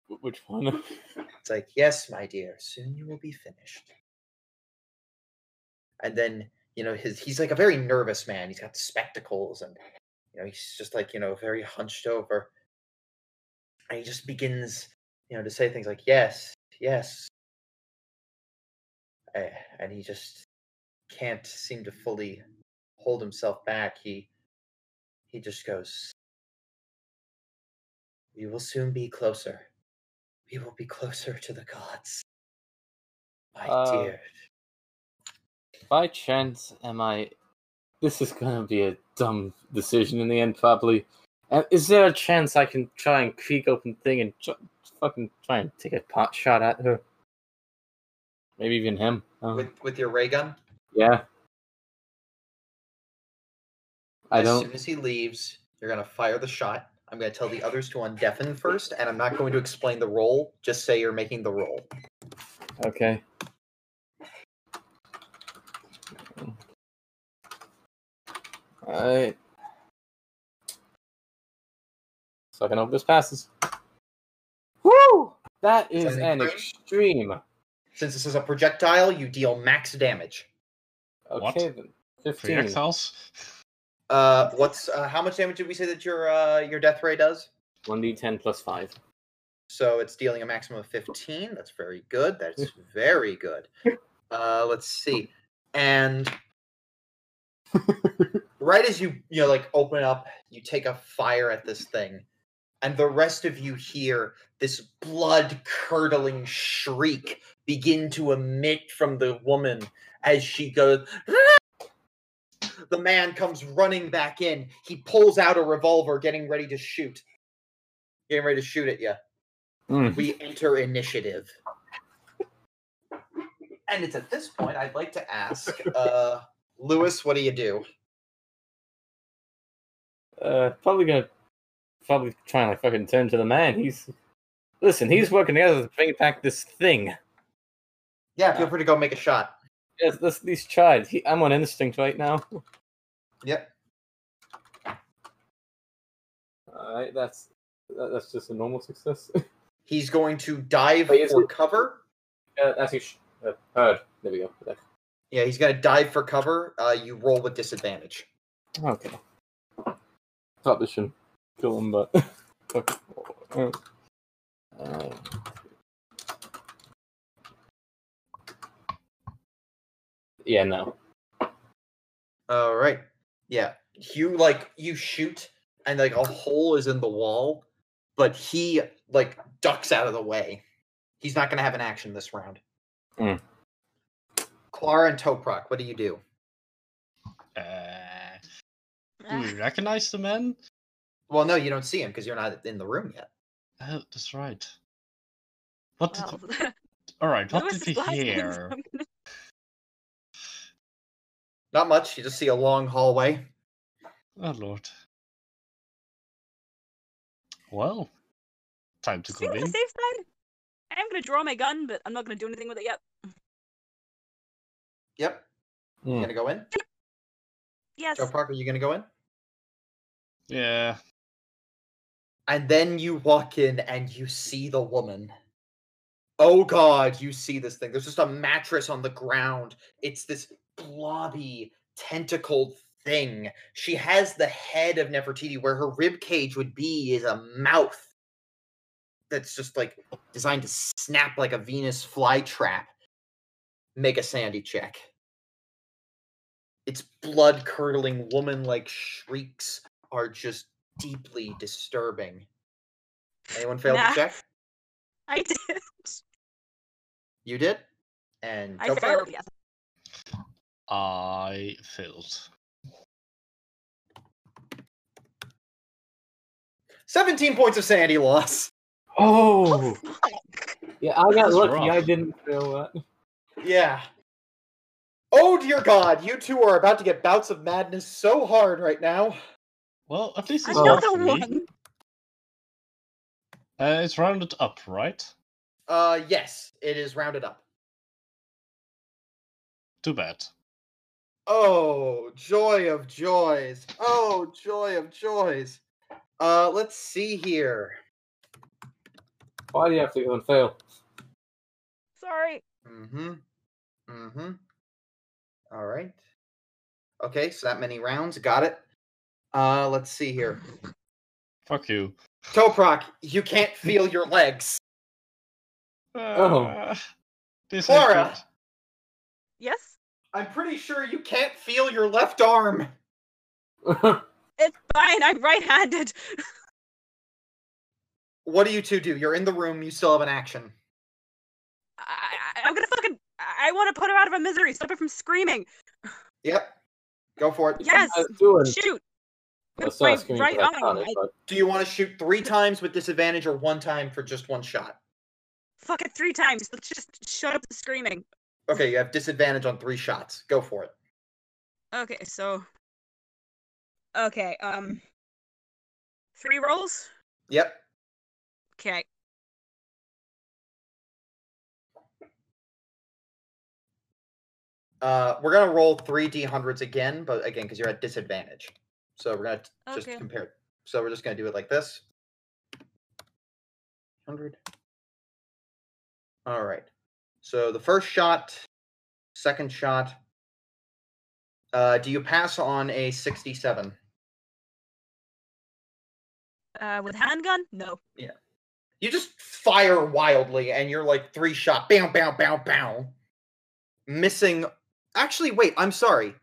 Which one? It's like, yes, my dear, soon you will be finished. And then you know his he's like a very nervous man. He's got spectacles and you know he's just like you know very hunched over. And he just begins you know to say things like yes, yes, Eh, and he just can't seem to fully hold himself back. He he just goes. We will soon be closer. We will be closer to the gods. My Uh, dear. By chance, am I? This is gonna be a dumb decision in the end, probably. Uh, is there a chance I can try and creak open thing and tr- fucking try and take a pot shot at her? Maybe even him. With with your ray gun? yeah. I as don't. soon as he leaves, you're gonna fire the shot. I'm gonna tell the others to undeafen first, and I'm not going to explain the roll. Just say you're making the roll. Okay. Alright. So I can hope this passes. Woo! That is Something an great? extreme. Since this is a projectile, you deal max damage. What? Okay, then. 15. Projectiles? Uh, what's uh, how much damage did we say that your uh, your death ray does? 1d10 plus 5. So it's dealing a maximum of 15. That's very good. That's very good. Uh, let's see. And right as you you know like open up, you take a fire at this thing, and the rest of you hear this blood curdling shriek begin to emit from the woman as she goes. The man comes running back in. He pulls out a revolver, getting ready to shoot. Getting ready to shoot at you Mm. we enter initiative. And it's at this point I'd like to ask, uh, Louis, what do you do? Uh, probably gonna probably try and like fucking turn to the man. He's listen. He's working together to bring back this thing. Yeah, feel free to go make a shot. Yes, least try. it. He, I'm on instinct right now. Yep. All right, that's that, that's just a normal success. He's going to dive Wait, for it- cover. uh, that's you. Sh- uh, heard. There we go. There. Yeah, he's going to dive for cover. Uh, you roll with disadvantage. Okay. Probably shouldn't kill him, but okay. Uh, yeah, no. All right. Yeah. You like you shoot and like a hole is in the wall, but he like ducks out of the way. He's not going to have an action this round. Hmm. Clara and Toprak, what do you do? Uh, Do we recognize the men? Well, no, you don't see him because you're not in the room yet. Oh, that's right. What did? Well, All right. What did is we hear? I'm gonna- Not much. You just see a long hallway. Oh lord. Well, time to go on the in. safe side. I am gonna draw my gun, but I'm not gonna do anything with it yet. Yep. You Hmm. gonna go in? Yes. Joe Parker, you gonna go in? Yeah. And then you walk in and you see the woman. Oh god, you see this thing. There's just a mattress on the ground. It's this blobby, tentacled thing. She has the head of Nefertiti where her rib cage would be is a mouth that's just like designed to snap like a Venus flytrap. Make a sanity check. Its blood curdling woman like shrieks are just deeply disturbing. Anyone failed Nah. to check? I did. You did? And I failed. Yes. I failed. 17 points of sanity loss. Oh, yeah, I got lucky. rough. I didn't feel that. Yeah. Oh dear god, you two are about to get bouts of madness so hard right now. Well, at least it's Another not me. one. Uh, it's rounded up, right? Uh yes, it is rounded up. Too bad. Oh, joy of joys. Oh, joy of joys. Uh let's see here. Why do you have to go and fail? Sorry. Mm-hmm. Mm-hmm. All right. Okay, so that many rounds. Got it. Uh let's see here. Fuck you. Toprak, you can't feel your legs. Oh. Uh, this Clara! ain't Yes. I'm pretty sure you can't feel your left arm. It's fine. I'm right-handed. What do you two do? You're in the room, you still have an action. I, I, I'm gonna fucking. I want to put her out of her misery. Stop her from screaming. Yep. Go for it. Yes. I was doing. Shoot. Well, With it's not my screaming right 'cause I arm. it, but Do you want to shoot three times with disadvantage or one time for just one shot? Fuck it three times. Let's just shut up the screaming. Okay, you have disadvantage on three shots. Go for it. Okay, so. Okay, um. Three rolls? Yep. Okay. Uh, we're gonna roll three d100s again, but again, because you're at disadvantage. So we're gonna t- just compare. So we're just gonna do it like this. Hundred. All right. So the first shot, second shot. Uh, do you pass on a sixty-seven? Uh, with handgun? No. Yeah. You just fire wildly, and you're like three shot, bam, bam, bam, bam, missing. Actually, wait, I'm sorry.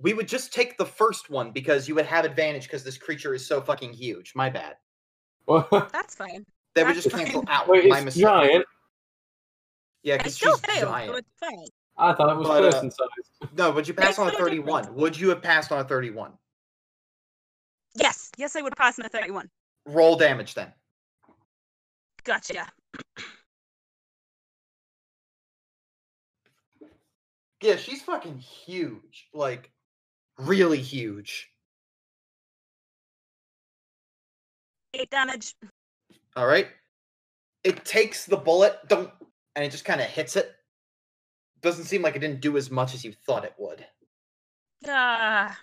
We would just take the first one because you would have advantage because this creature is so fucking huge. My bad. What? That's fine. That would just cancel fine. out. Wait, My it's mistake. giant. Yeah, I because still she's failed, so giant. it's fine. I thought it was But, uh, person size. No, would you pass on a Makes no 31? Would you have passed on a 31? Yes, yes, I would pass passed in a 31. Roll damage then. Gotcha. Yeah, she's fucking huge. Like, really huge. Eight damage. All right. It takes the bullet, don't, and it just kind of hits it. Doesn't seem like it didn't do as much as you thought it would. Ah,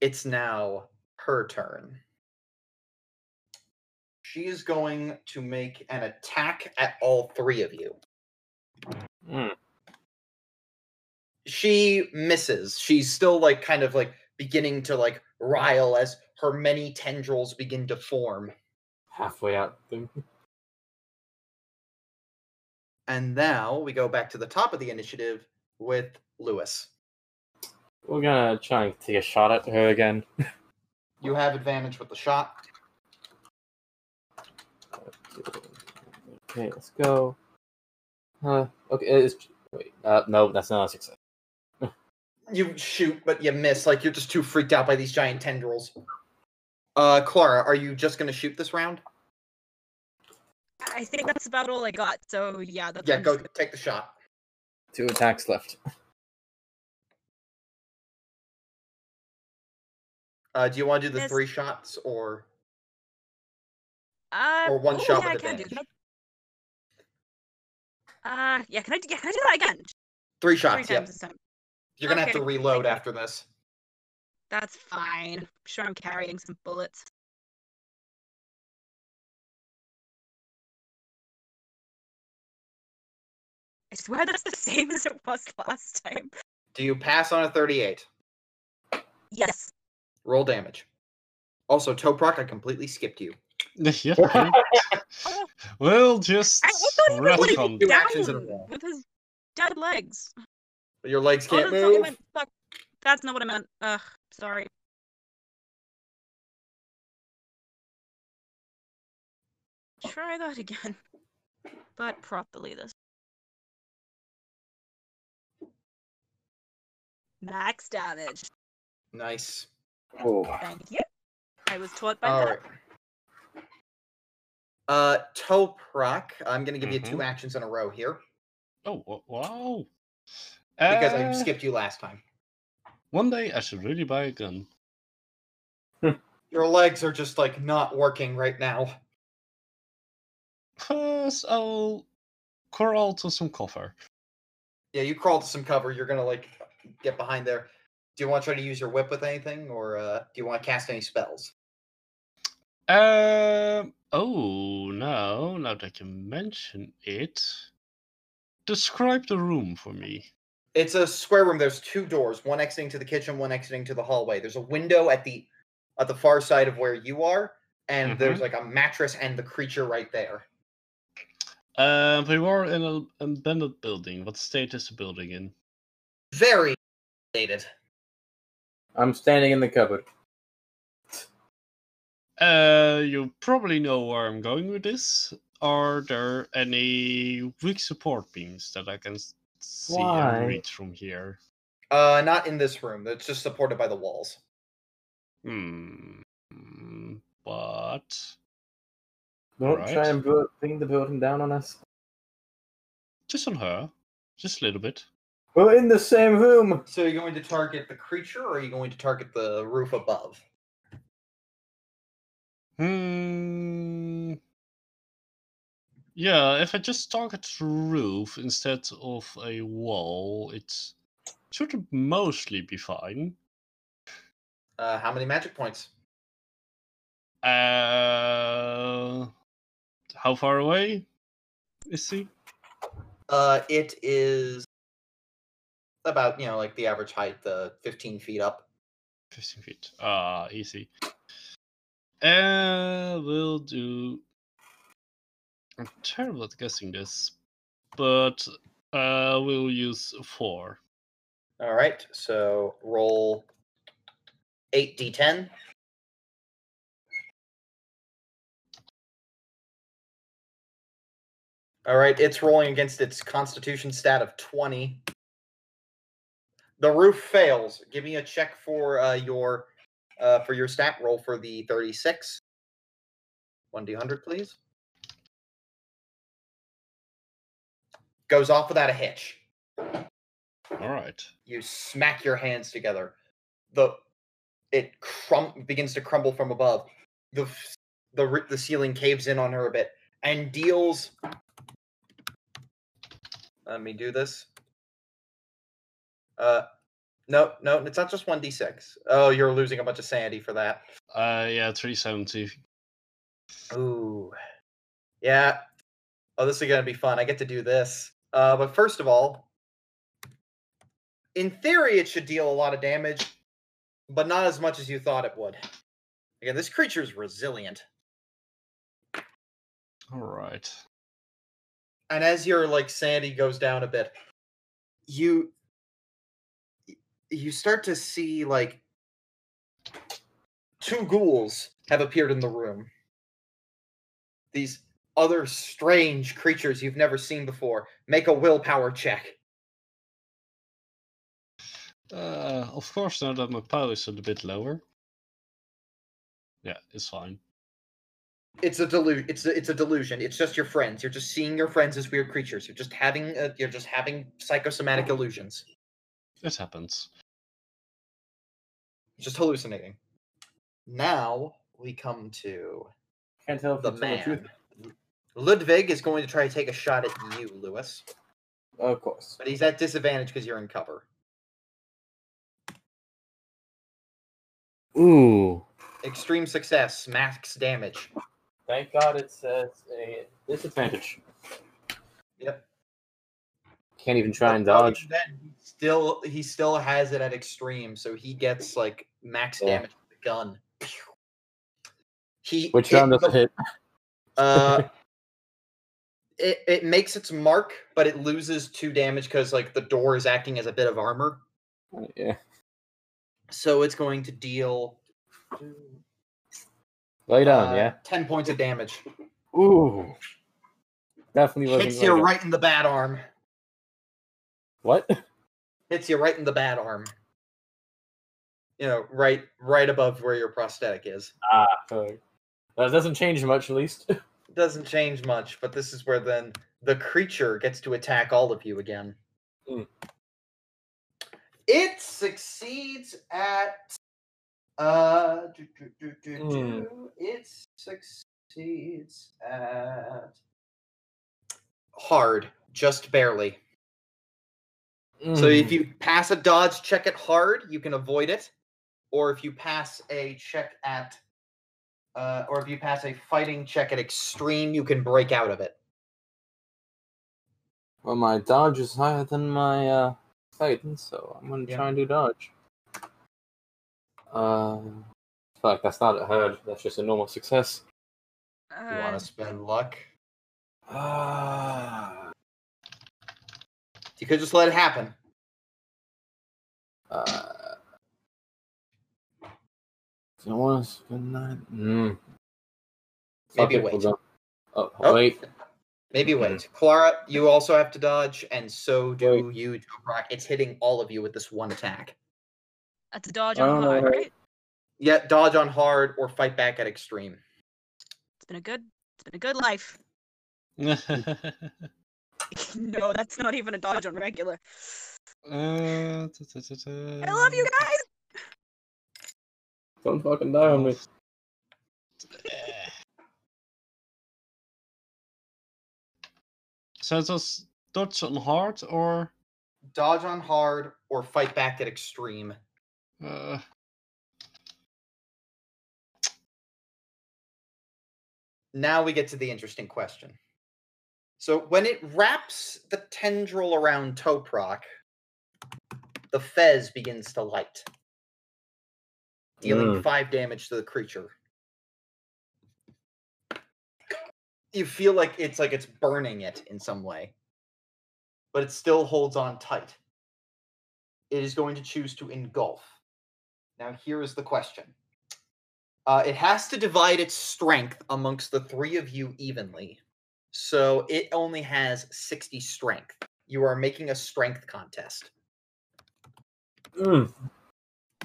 It's now her turn. She is going to make an attack at all three of you. Hmm. She misses. She's still like kind of like beginning to like rile as her many tendrils begin to form. Halfway out. And now we go back to the top of the initiative with Louis. We're gonna try and take a shot at her again. You have advantage with the shot. Okay, let's go. Uh, okay, it's wait. Uh, no, that's not a success. you shoot, but you miss. Like you're just too freaked out by these giant tendrils. Uh, Clara, are you just gonna shoot this round? I think that's about all I got. So yeah, that's Yeah, go just take the shot. Two attacks left. Uh, do you want to do the Miss. three shots or? Uh, Or one oh, shot yeah, with I can do. advantage. Can I- Uh, yeah, can I? do- Yeah, can I do that again? Three Three shots. times Yep. this time. You're gonna have to reload after this. That's fine. I'm sure I'm carrying some bullets. Swear that's the same as it was last time. Do you pass on a 38? Yes. Roll damage. Also, Toprak, I completely skipped you. yeah. we'll just I, I thought he was retcon laying Two down actions in a row. with his dead legs. But your legs Oh, can't that's not what I move. meant. Fuck. That's not what I meant. Ugh, sorry. Try that again. But properly this. Max damage. Nice. Oh. Thank you. I was taught by All that. right. Uh, Toprak, I'm gonna give you two Mhm. actions in a row here Oh, wa- wow. because I Uh, skipped you last time. One day I should really buy a gun. Your legs are just like not working right now. First, I'll crawl to some cover. Yeah, you crawl to some cover. You're gonna like get behind there. Do you want to try to use your whip with anything, or uh, do you want to cast any spells? Um. Oh no! Now that you mention it, describe the room for me. It's a square room. There's two doors, one exiting to the kitchen, one exiting to the hallway. There's a window at the at the far side of where you are, and there's like a mattress and the creature right there. Um, we were in an abandoned building. What state is the building in? Very dated. I'm standing in the cupboard. Uh, you probably know where I'm going with this. Are there any weak support beams that I can see Why? and reach from here? Uh, not in this room. It's just supported by the walls. Hmm. hmm, But Don't Right. try and bring the building down on us. just on her, just a little bit. We're in the same room. So you're going to target the creature, or are you going to target the roof above? Hmm. Yeah, if I just target the roof instead of a wall, it should mostly be fine. Uh, how many magic points? Uh, how far away is he? Uh, it is about you know like the average height, the 15 feet up. 15 feet. Ah, easy. Uh, we'll do. I'm terrible at guessing this, but uh, we'll use four. All right, so roll eight d10. All right, it's rolling against its Constitution stat of 20. The roof fails. Give me a check for uh, your uh, for your stat roll for the 36. 1d100, please. Goes off without a hitch. All right. you smack your hands together the it crum- begins to crumble from above the the the ceiling caves in on her a bit and deals let me do this uh no no it's not just 1d6 oh you're losing a bunch of sanity for that Uh, yeah, 370. Ooh. Yeah. Oh, this is gonna be fun. I get to do this. Uh, but first of all, in theory, it should deal a lot of damage, but not as much as you thought it would. Again, this creature is resilient, All right. and as your like sanity goes down a bit, you you start to see like two ghouls have appeared in the room. These other strange creatures you've never seen before. Make a willpower check. Uh, of course, now that my power is a bit lower. Yeah, it's fine. It's a delusion. It's a, it's a delusion. It's just your friends. You're just seeing your friends as weird creatures. You're just having a, you're just having psychosomatic illusions. It happens. Just hallucinating. Now we come to Can't tell if the you're man. truth. Ludwig is going to try to take a shot at you, Lewis, Of course. but he's at disadvantage because you're in cover. Ooh. Extreme success, max damage. Thank God it says a disadvantage. Yep. Can't even try and dodge. than that, he still he still has it at extreme, so he gets like max Yeah. damage with the gun. He Which round does it hit? Uh, it it makes its mark, but it loses two damage because like the door is acting as a bit of armor. yeah. So it's going to deal Lay down, uh, yeah. ten points of damage. Ooh. Definitely wasn't. Hits you right in the bad arm. What? Hits you right in the bad arm. You know, right right above where your prosthetic is. Ah, okay. that doesn't change much, at least. Doesn't change much, but this is where then the creature gets to attack all of you again. Hmm. It succeeds at uh do, do, do, do, do. it succeeds at hard, just barely. So if Mm. you pass a dodge check at hard, you can avoid it. Or if you pass a check at uh, or if you pass a fighting check at extreme, you can break out of it. Well, my dodge is higher than my uh, fighting, so I'm gonna Yeah. try and do dodge. Uh, fuck, that's not a hard. That's just a normal success. You Uh, want to spend luck? Ah. You could just let it happen. Uh. So I want to spend nine. Mm. Maybe it, we'll wait. Oh, Oh. wait. Maybe Mhm. wait. Clara, you also have to dodge, and so do Wait. you, Toprak. It's hitting all of you with this one attack. that's a dodge on hard, right? Yeah, dodge on hard or fight back at extreme. It's been a good, it's been a good life. no, that's not even a dodge on regular. Uh. I love you guys. Don't fucking die on me. So it was dodge on hard or Dodge on hard or fight back at extreme. uh, Now we get to the interesting question. So when it wraps the tendril around Toprak, the fez begins to light, dealing Mm. five damage to the creature. You feel like it's like it's burning it in some way, but it still holds on tight. It is going to choose to engulf. Now, here is the question. Uh, it has to divide its strength amongst the three of you evenly. So it only has 60 strength. You are making a strength contest. Mm.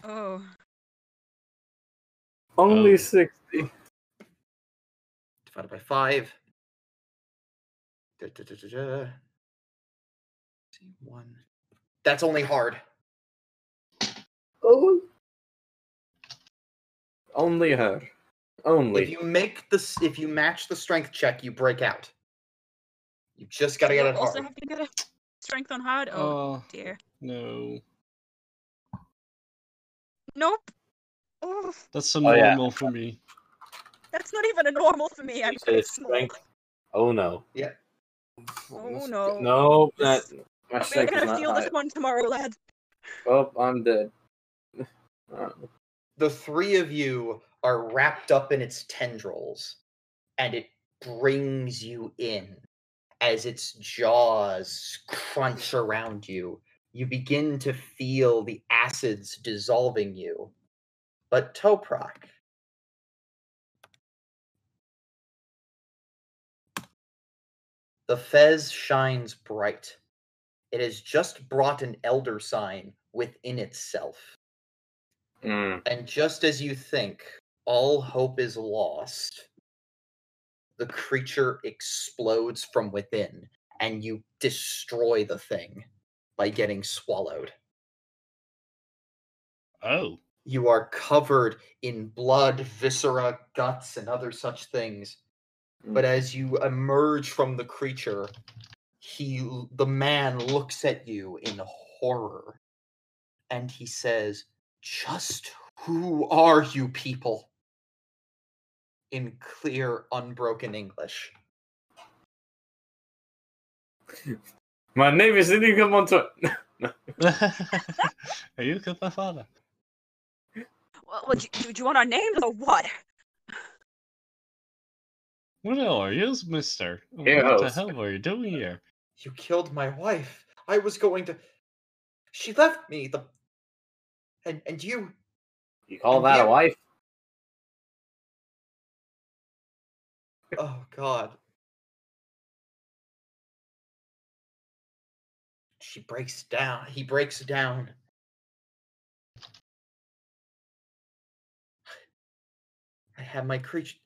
Oh, Only Oh. 60. Divided by 5. Da, da, da, da, da. See, One. That's only hard. Oh. Only her. Only. If you make this, if you match the strength check, you break out. You just gotta you get it also hard. have to get a strength on hard. Oh oh dear. no, Nope. Oh, that's a Oh, yeah. normal for me. that's not even a normal for me. I'm You say strength. Oh no. Yeah. Oh no. No, that my We're gonna not feel high. this one tomorrow, lads. Oh, I'm dead. The three of you are wrapped up in its tendrils and it brings you in as its jaws crunch around you you begin to feel the acids dissolving you but toprak the fez shines bright it has just brought an elder sign within itself. Mm. And just as you think all hope is lost, the creature explodes from within and you destroy the thing by getting swallowed. Oh. You are covered in blood, viscera, guts, and other such things. But mm. as you emerge from the creature, he the man looks at you in horror and he says, "Just who are you people?" In clear unbroken English. My name is Inigo Montoya. Are you killed my father? Well, well, do, do you want our names or what? What are you, mister? Here, what the hell are you doing here? You killed my wife. I was going to She left me the and and you You call that a wife? Oh God. She breaks down. He breaks down. I have my creature,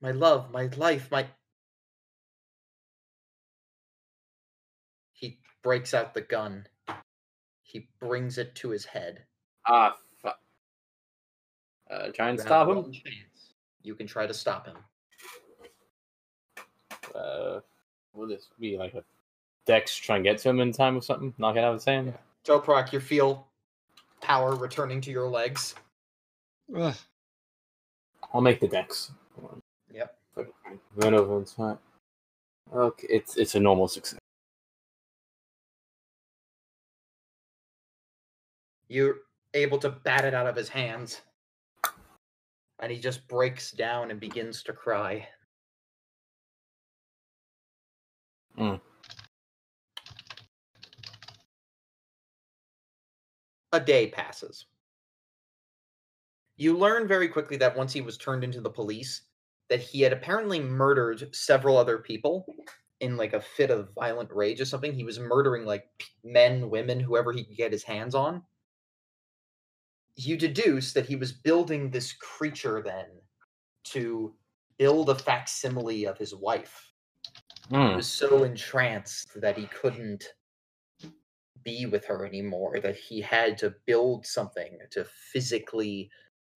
my love, my life, my. He breaks out the gun. He brings it to his head. Ah, fuck. Uh, try and You stop him. You can try to stop him. Uh, will this be like a Dex try and get to him in time or something? Knock it out of his hand? Toprak, you feel power returning to your legs. Ugh. I'll make the Dex. Yep. Run over and try. Okay, it's it's a normal success. You're able to bat it out of his hands. And he just breaks down and begins to cry. Mm. A day passes. You learn very quickly that once he was turned into the police, that he had apparently murdered several other people in like a fit of violent rage or something. He was murdering like men, women, whoever he could get his hands on. You deduce that he was building this creature then to build a facsimile of his wife. He Mm. was so entranced that he couldn't be with her anymore, that he had to build something to physically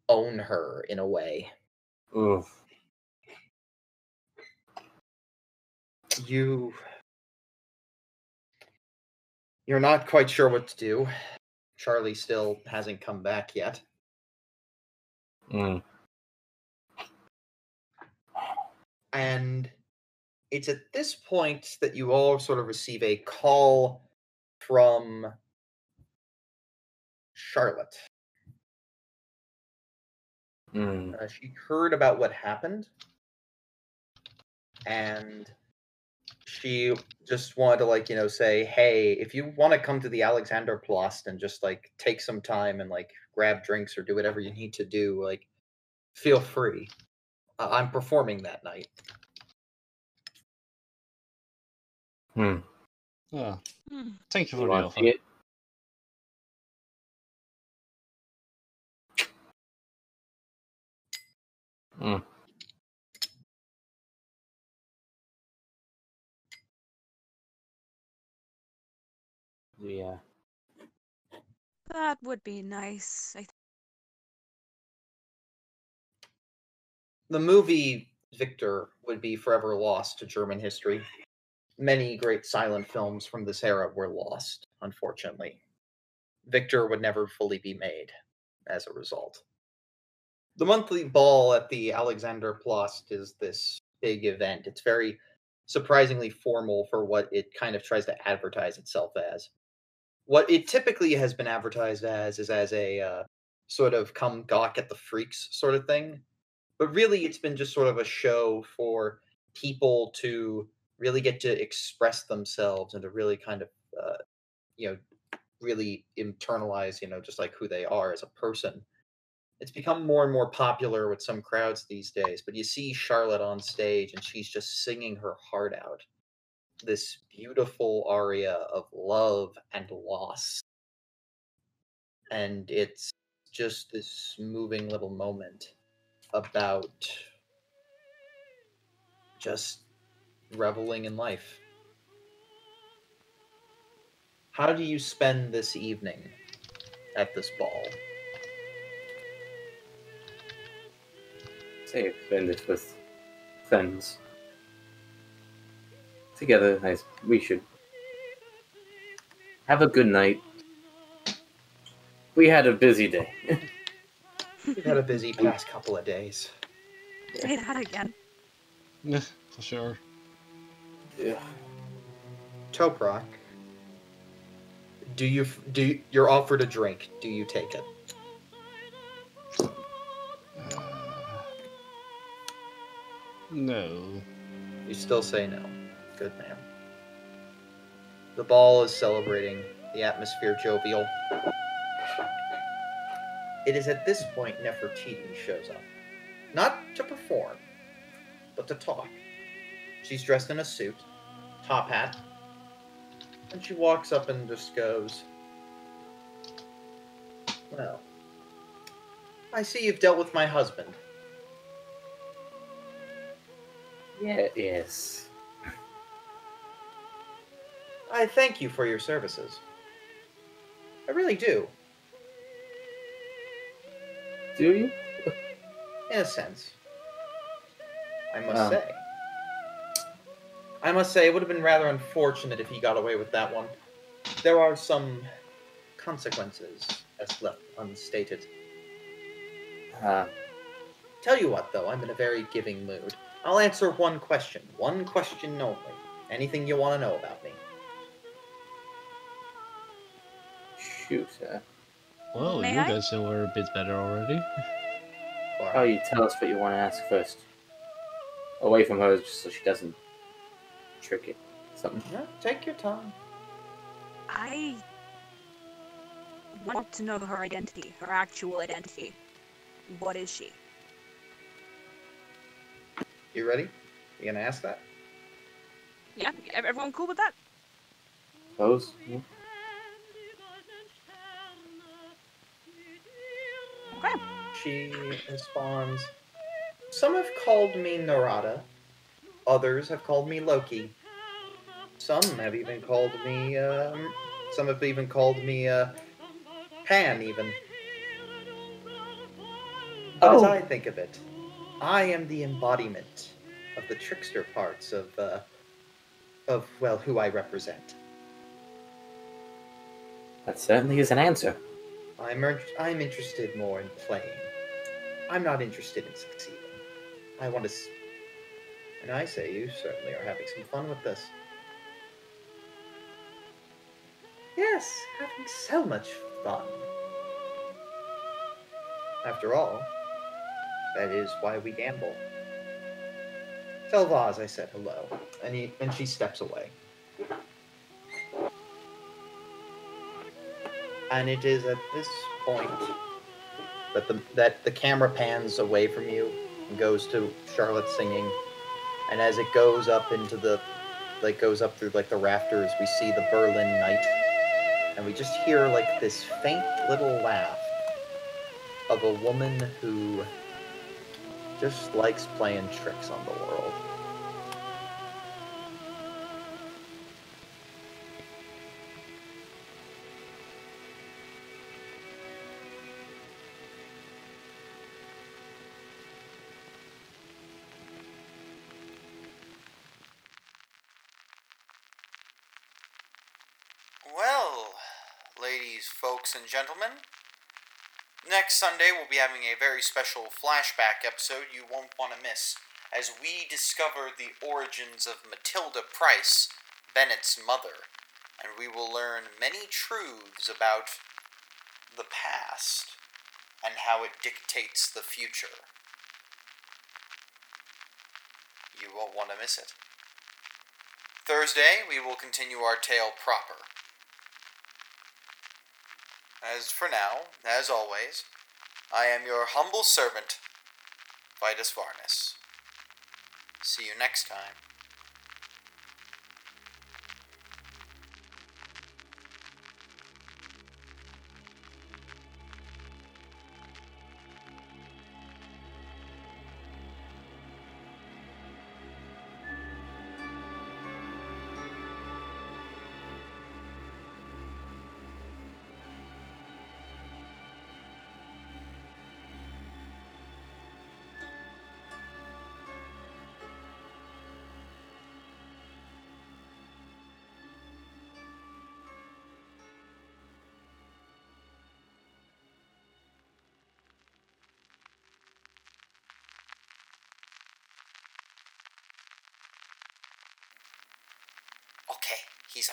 own her in a way. Oof. You. You're not quite sure what to do. Charlie still hasn't come back yet. Mm. And it's at this point that you all sort of receive a call from Charlotte. Mm. Uh, she heard about what happened, and she just wanted to like you know say, hey, if you want to come to the Alexander Platz and just like take some time and like grab drinks or do whatever you need to do, like feel free. Uh, I'm performing that night. Hmm. Oh, Hmm. thank you You for the offer. see it? Mm. Yeah. That would be nice. I the movie Victor would be forever lost to German history. Many great silent films from this era were lost, unfortunately. Victor would never fully be made as a result. The monthly ball at the Alexander Platz is this big event. It's very surprisingly formal for what it kind of tries to advertise itself as. What it typically has been advertised as is as a uh, sort of come gawk at the freaks sort of thing but really it's been just sort of a show for people to really get to express themselves and to really kind of uh, you know really internalize you know just like who they are as a person. It's become more and more popular with some crowds these days but you see charlotte on stage and she's just singing her heart out. This beautiful aria of love and loss. And it's just this moving little moment about just reveling in life. How do you spend this evening at this ball? Say I spend it with friends. Together, I, we should have a good night. We had a busy day. We've had a busy past couple of days. Say that again. Yeah, for sure. Toprak, do you do you- you're offered a drink? Do you take it? Uh, no. You still say no. Good man. The ball is celebrating, the atmosphere jovial. It is at this point Nefertiti shows up. Not to perform, but to talk. She's dressed in a suit, top hat, and she walks up and just goes, Well, I see you've dealt with my husband. Yeah, yes. I thank you for your services. I really do, Do you? in a sense. I must Wow. say. I must say, it would have been rather unfortunate if he got away with that one. There are some consequences as left unstated. Uh, Tell you what, though, I'm in a very giving mood. I'll answer one question, one question only. Anything you want to know about me. shoot. Uh, Well, May you I? guys know her a bit better already. Or- how you tell us what you want to ask first? Away from her, just so she doesn't trick it. Something. Yeah, take your time. I want to know her identity, her actual identity. What is she? You ready? You gonna ask that? Yeah, everyone cool with that? Pose. Yeah. Okay. She responds, Some have called me Narada, others have called me Loki. Some have even called me, um, some have even called me, uh, Pan, even. But as Oh. I think of it, I am the embodiment of the trickster parts of, uh, of, well, who I represent. That certainly is an answer. I'm, er- I'm interested more in playing. I'm not interested in succeeding. I want to. And I say you certainly are having some fun with this. Yes, having so much fun. After all, that is why we gamble. Tell Vaz I said hello, and he and she steps away. And it is at this point that the that the camera pans away from you and goes to Charlotte singing, and as it goes up into the like goes up through like the rafters, we see the Berlin night, and we just hear like this faint little laugh of a woman who just likes playing tricks on the world. Ladies, and gentlemen, next Sunday we'll be having a very special flashback episode you won't want to miss as we discover the origins of Matilda Price, Bennet's mother, and we will learn many truths about the past and how it dictates the future. You won't want to miss it. Thursday, we will continue our tale proper. As for now, as always, I am your humble servant, Vitus Varnus. See you next time.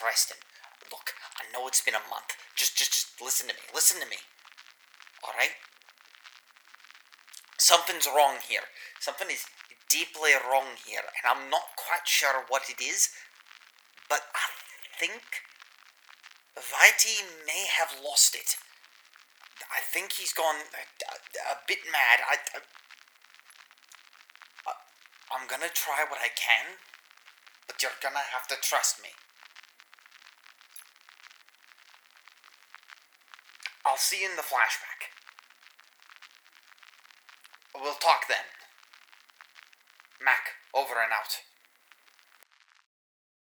Resting. Look, I know it's been a month. Just, just, just listen to me. Listen to me. All right. Something's wrong here. Something is deeply wrong here, and I'm not quite sure what it is. But I think Viti may have lost it. I think he's gone a, a, a bit mad. I, I, I'm gonna try what I can, but you're gonna have to trust me. I'll see you in the flashback. We'll talk then. Mac, over and out.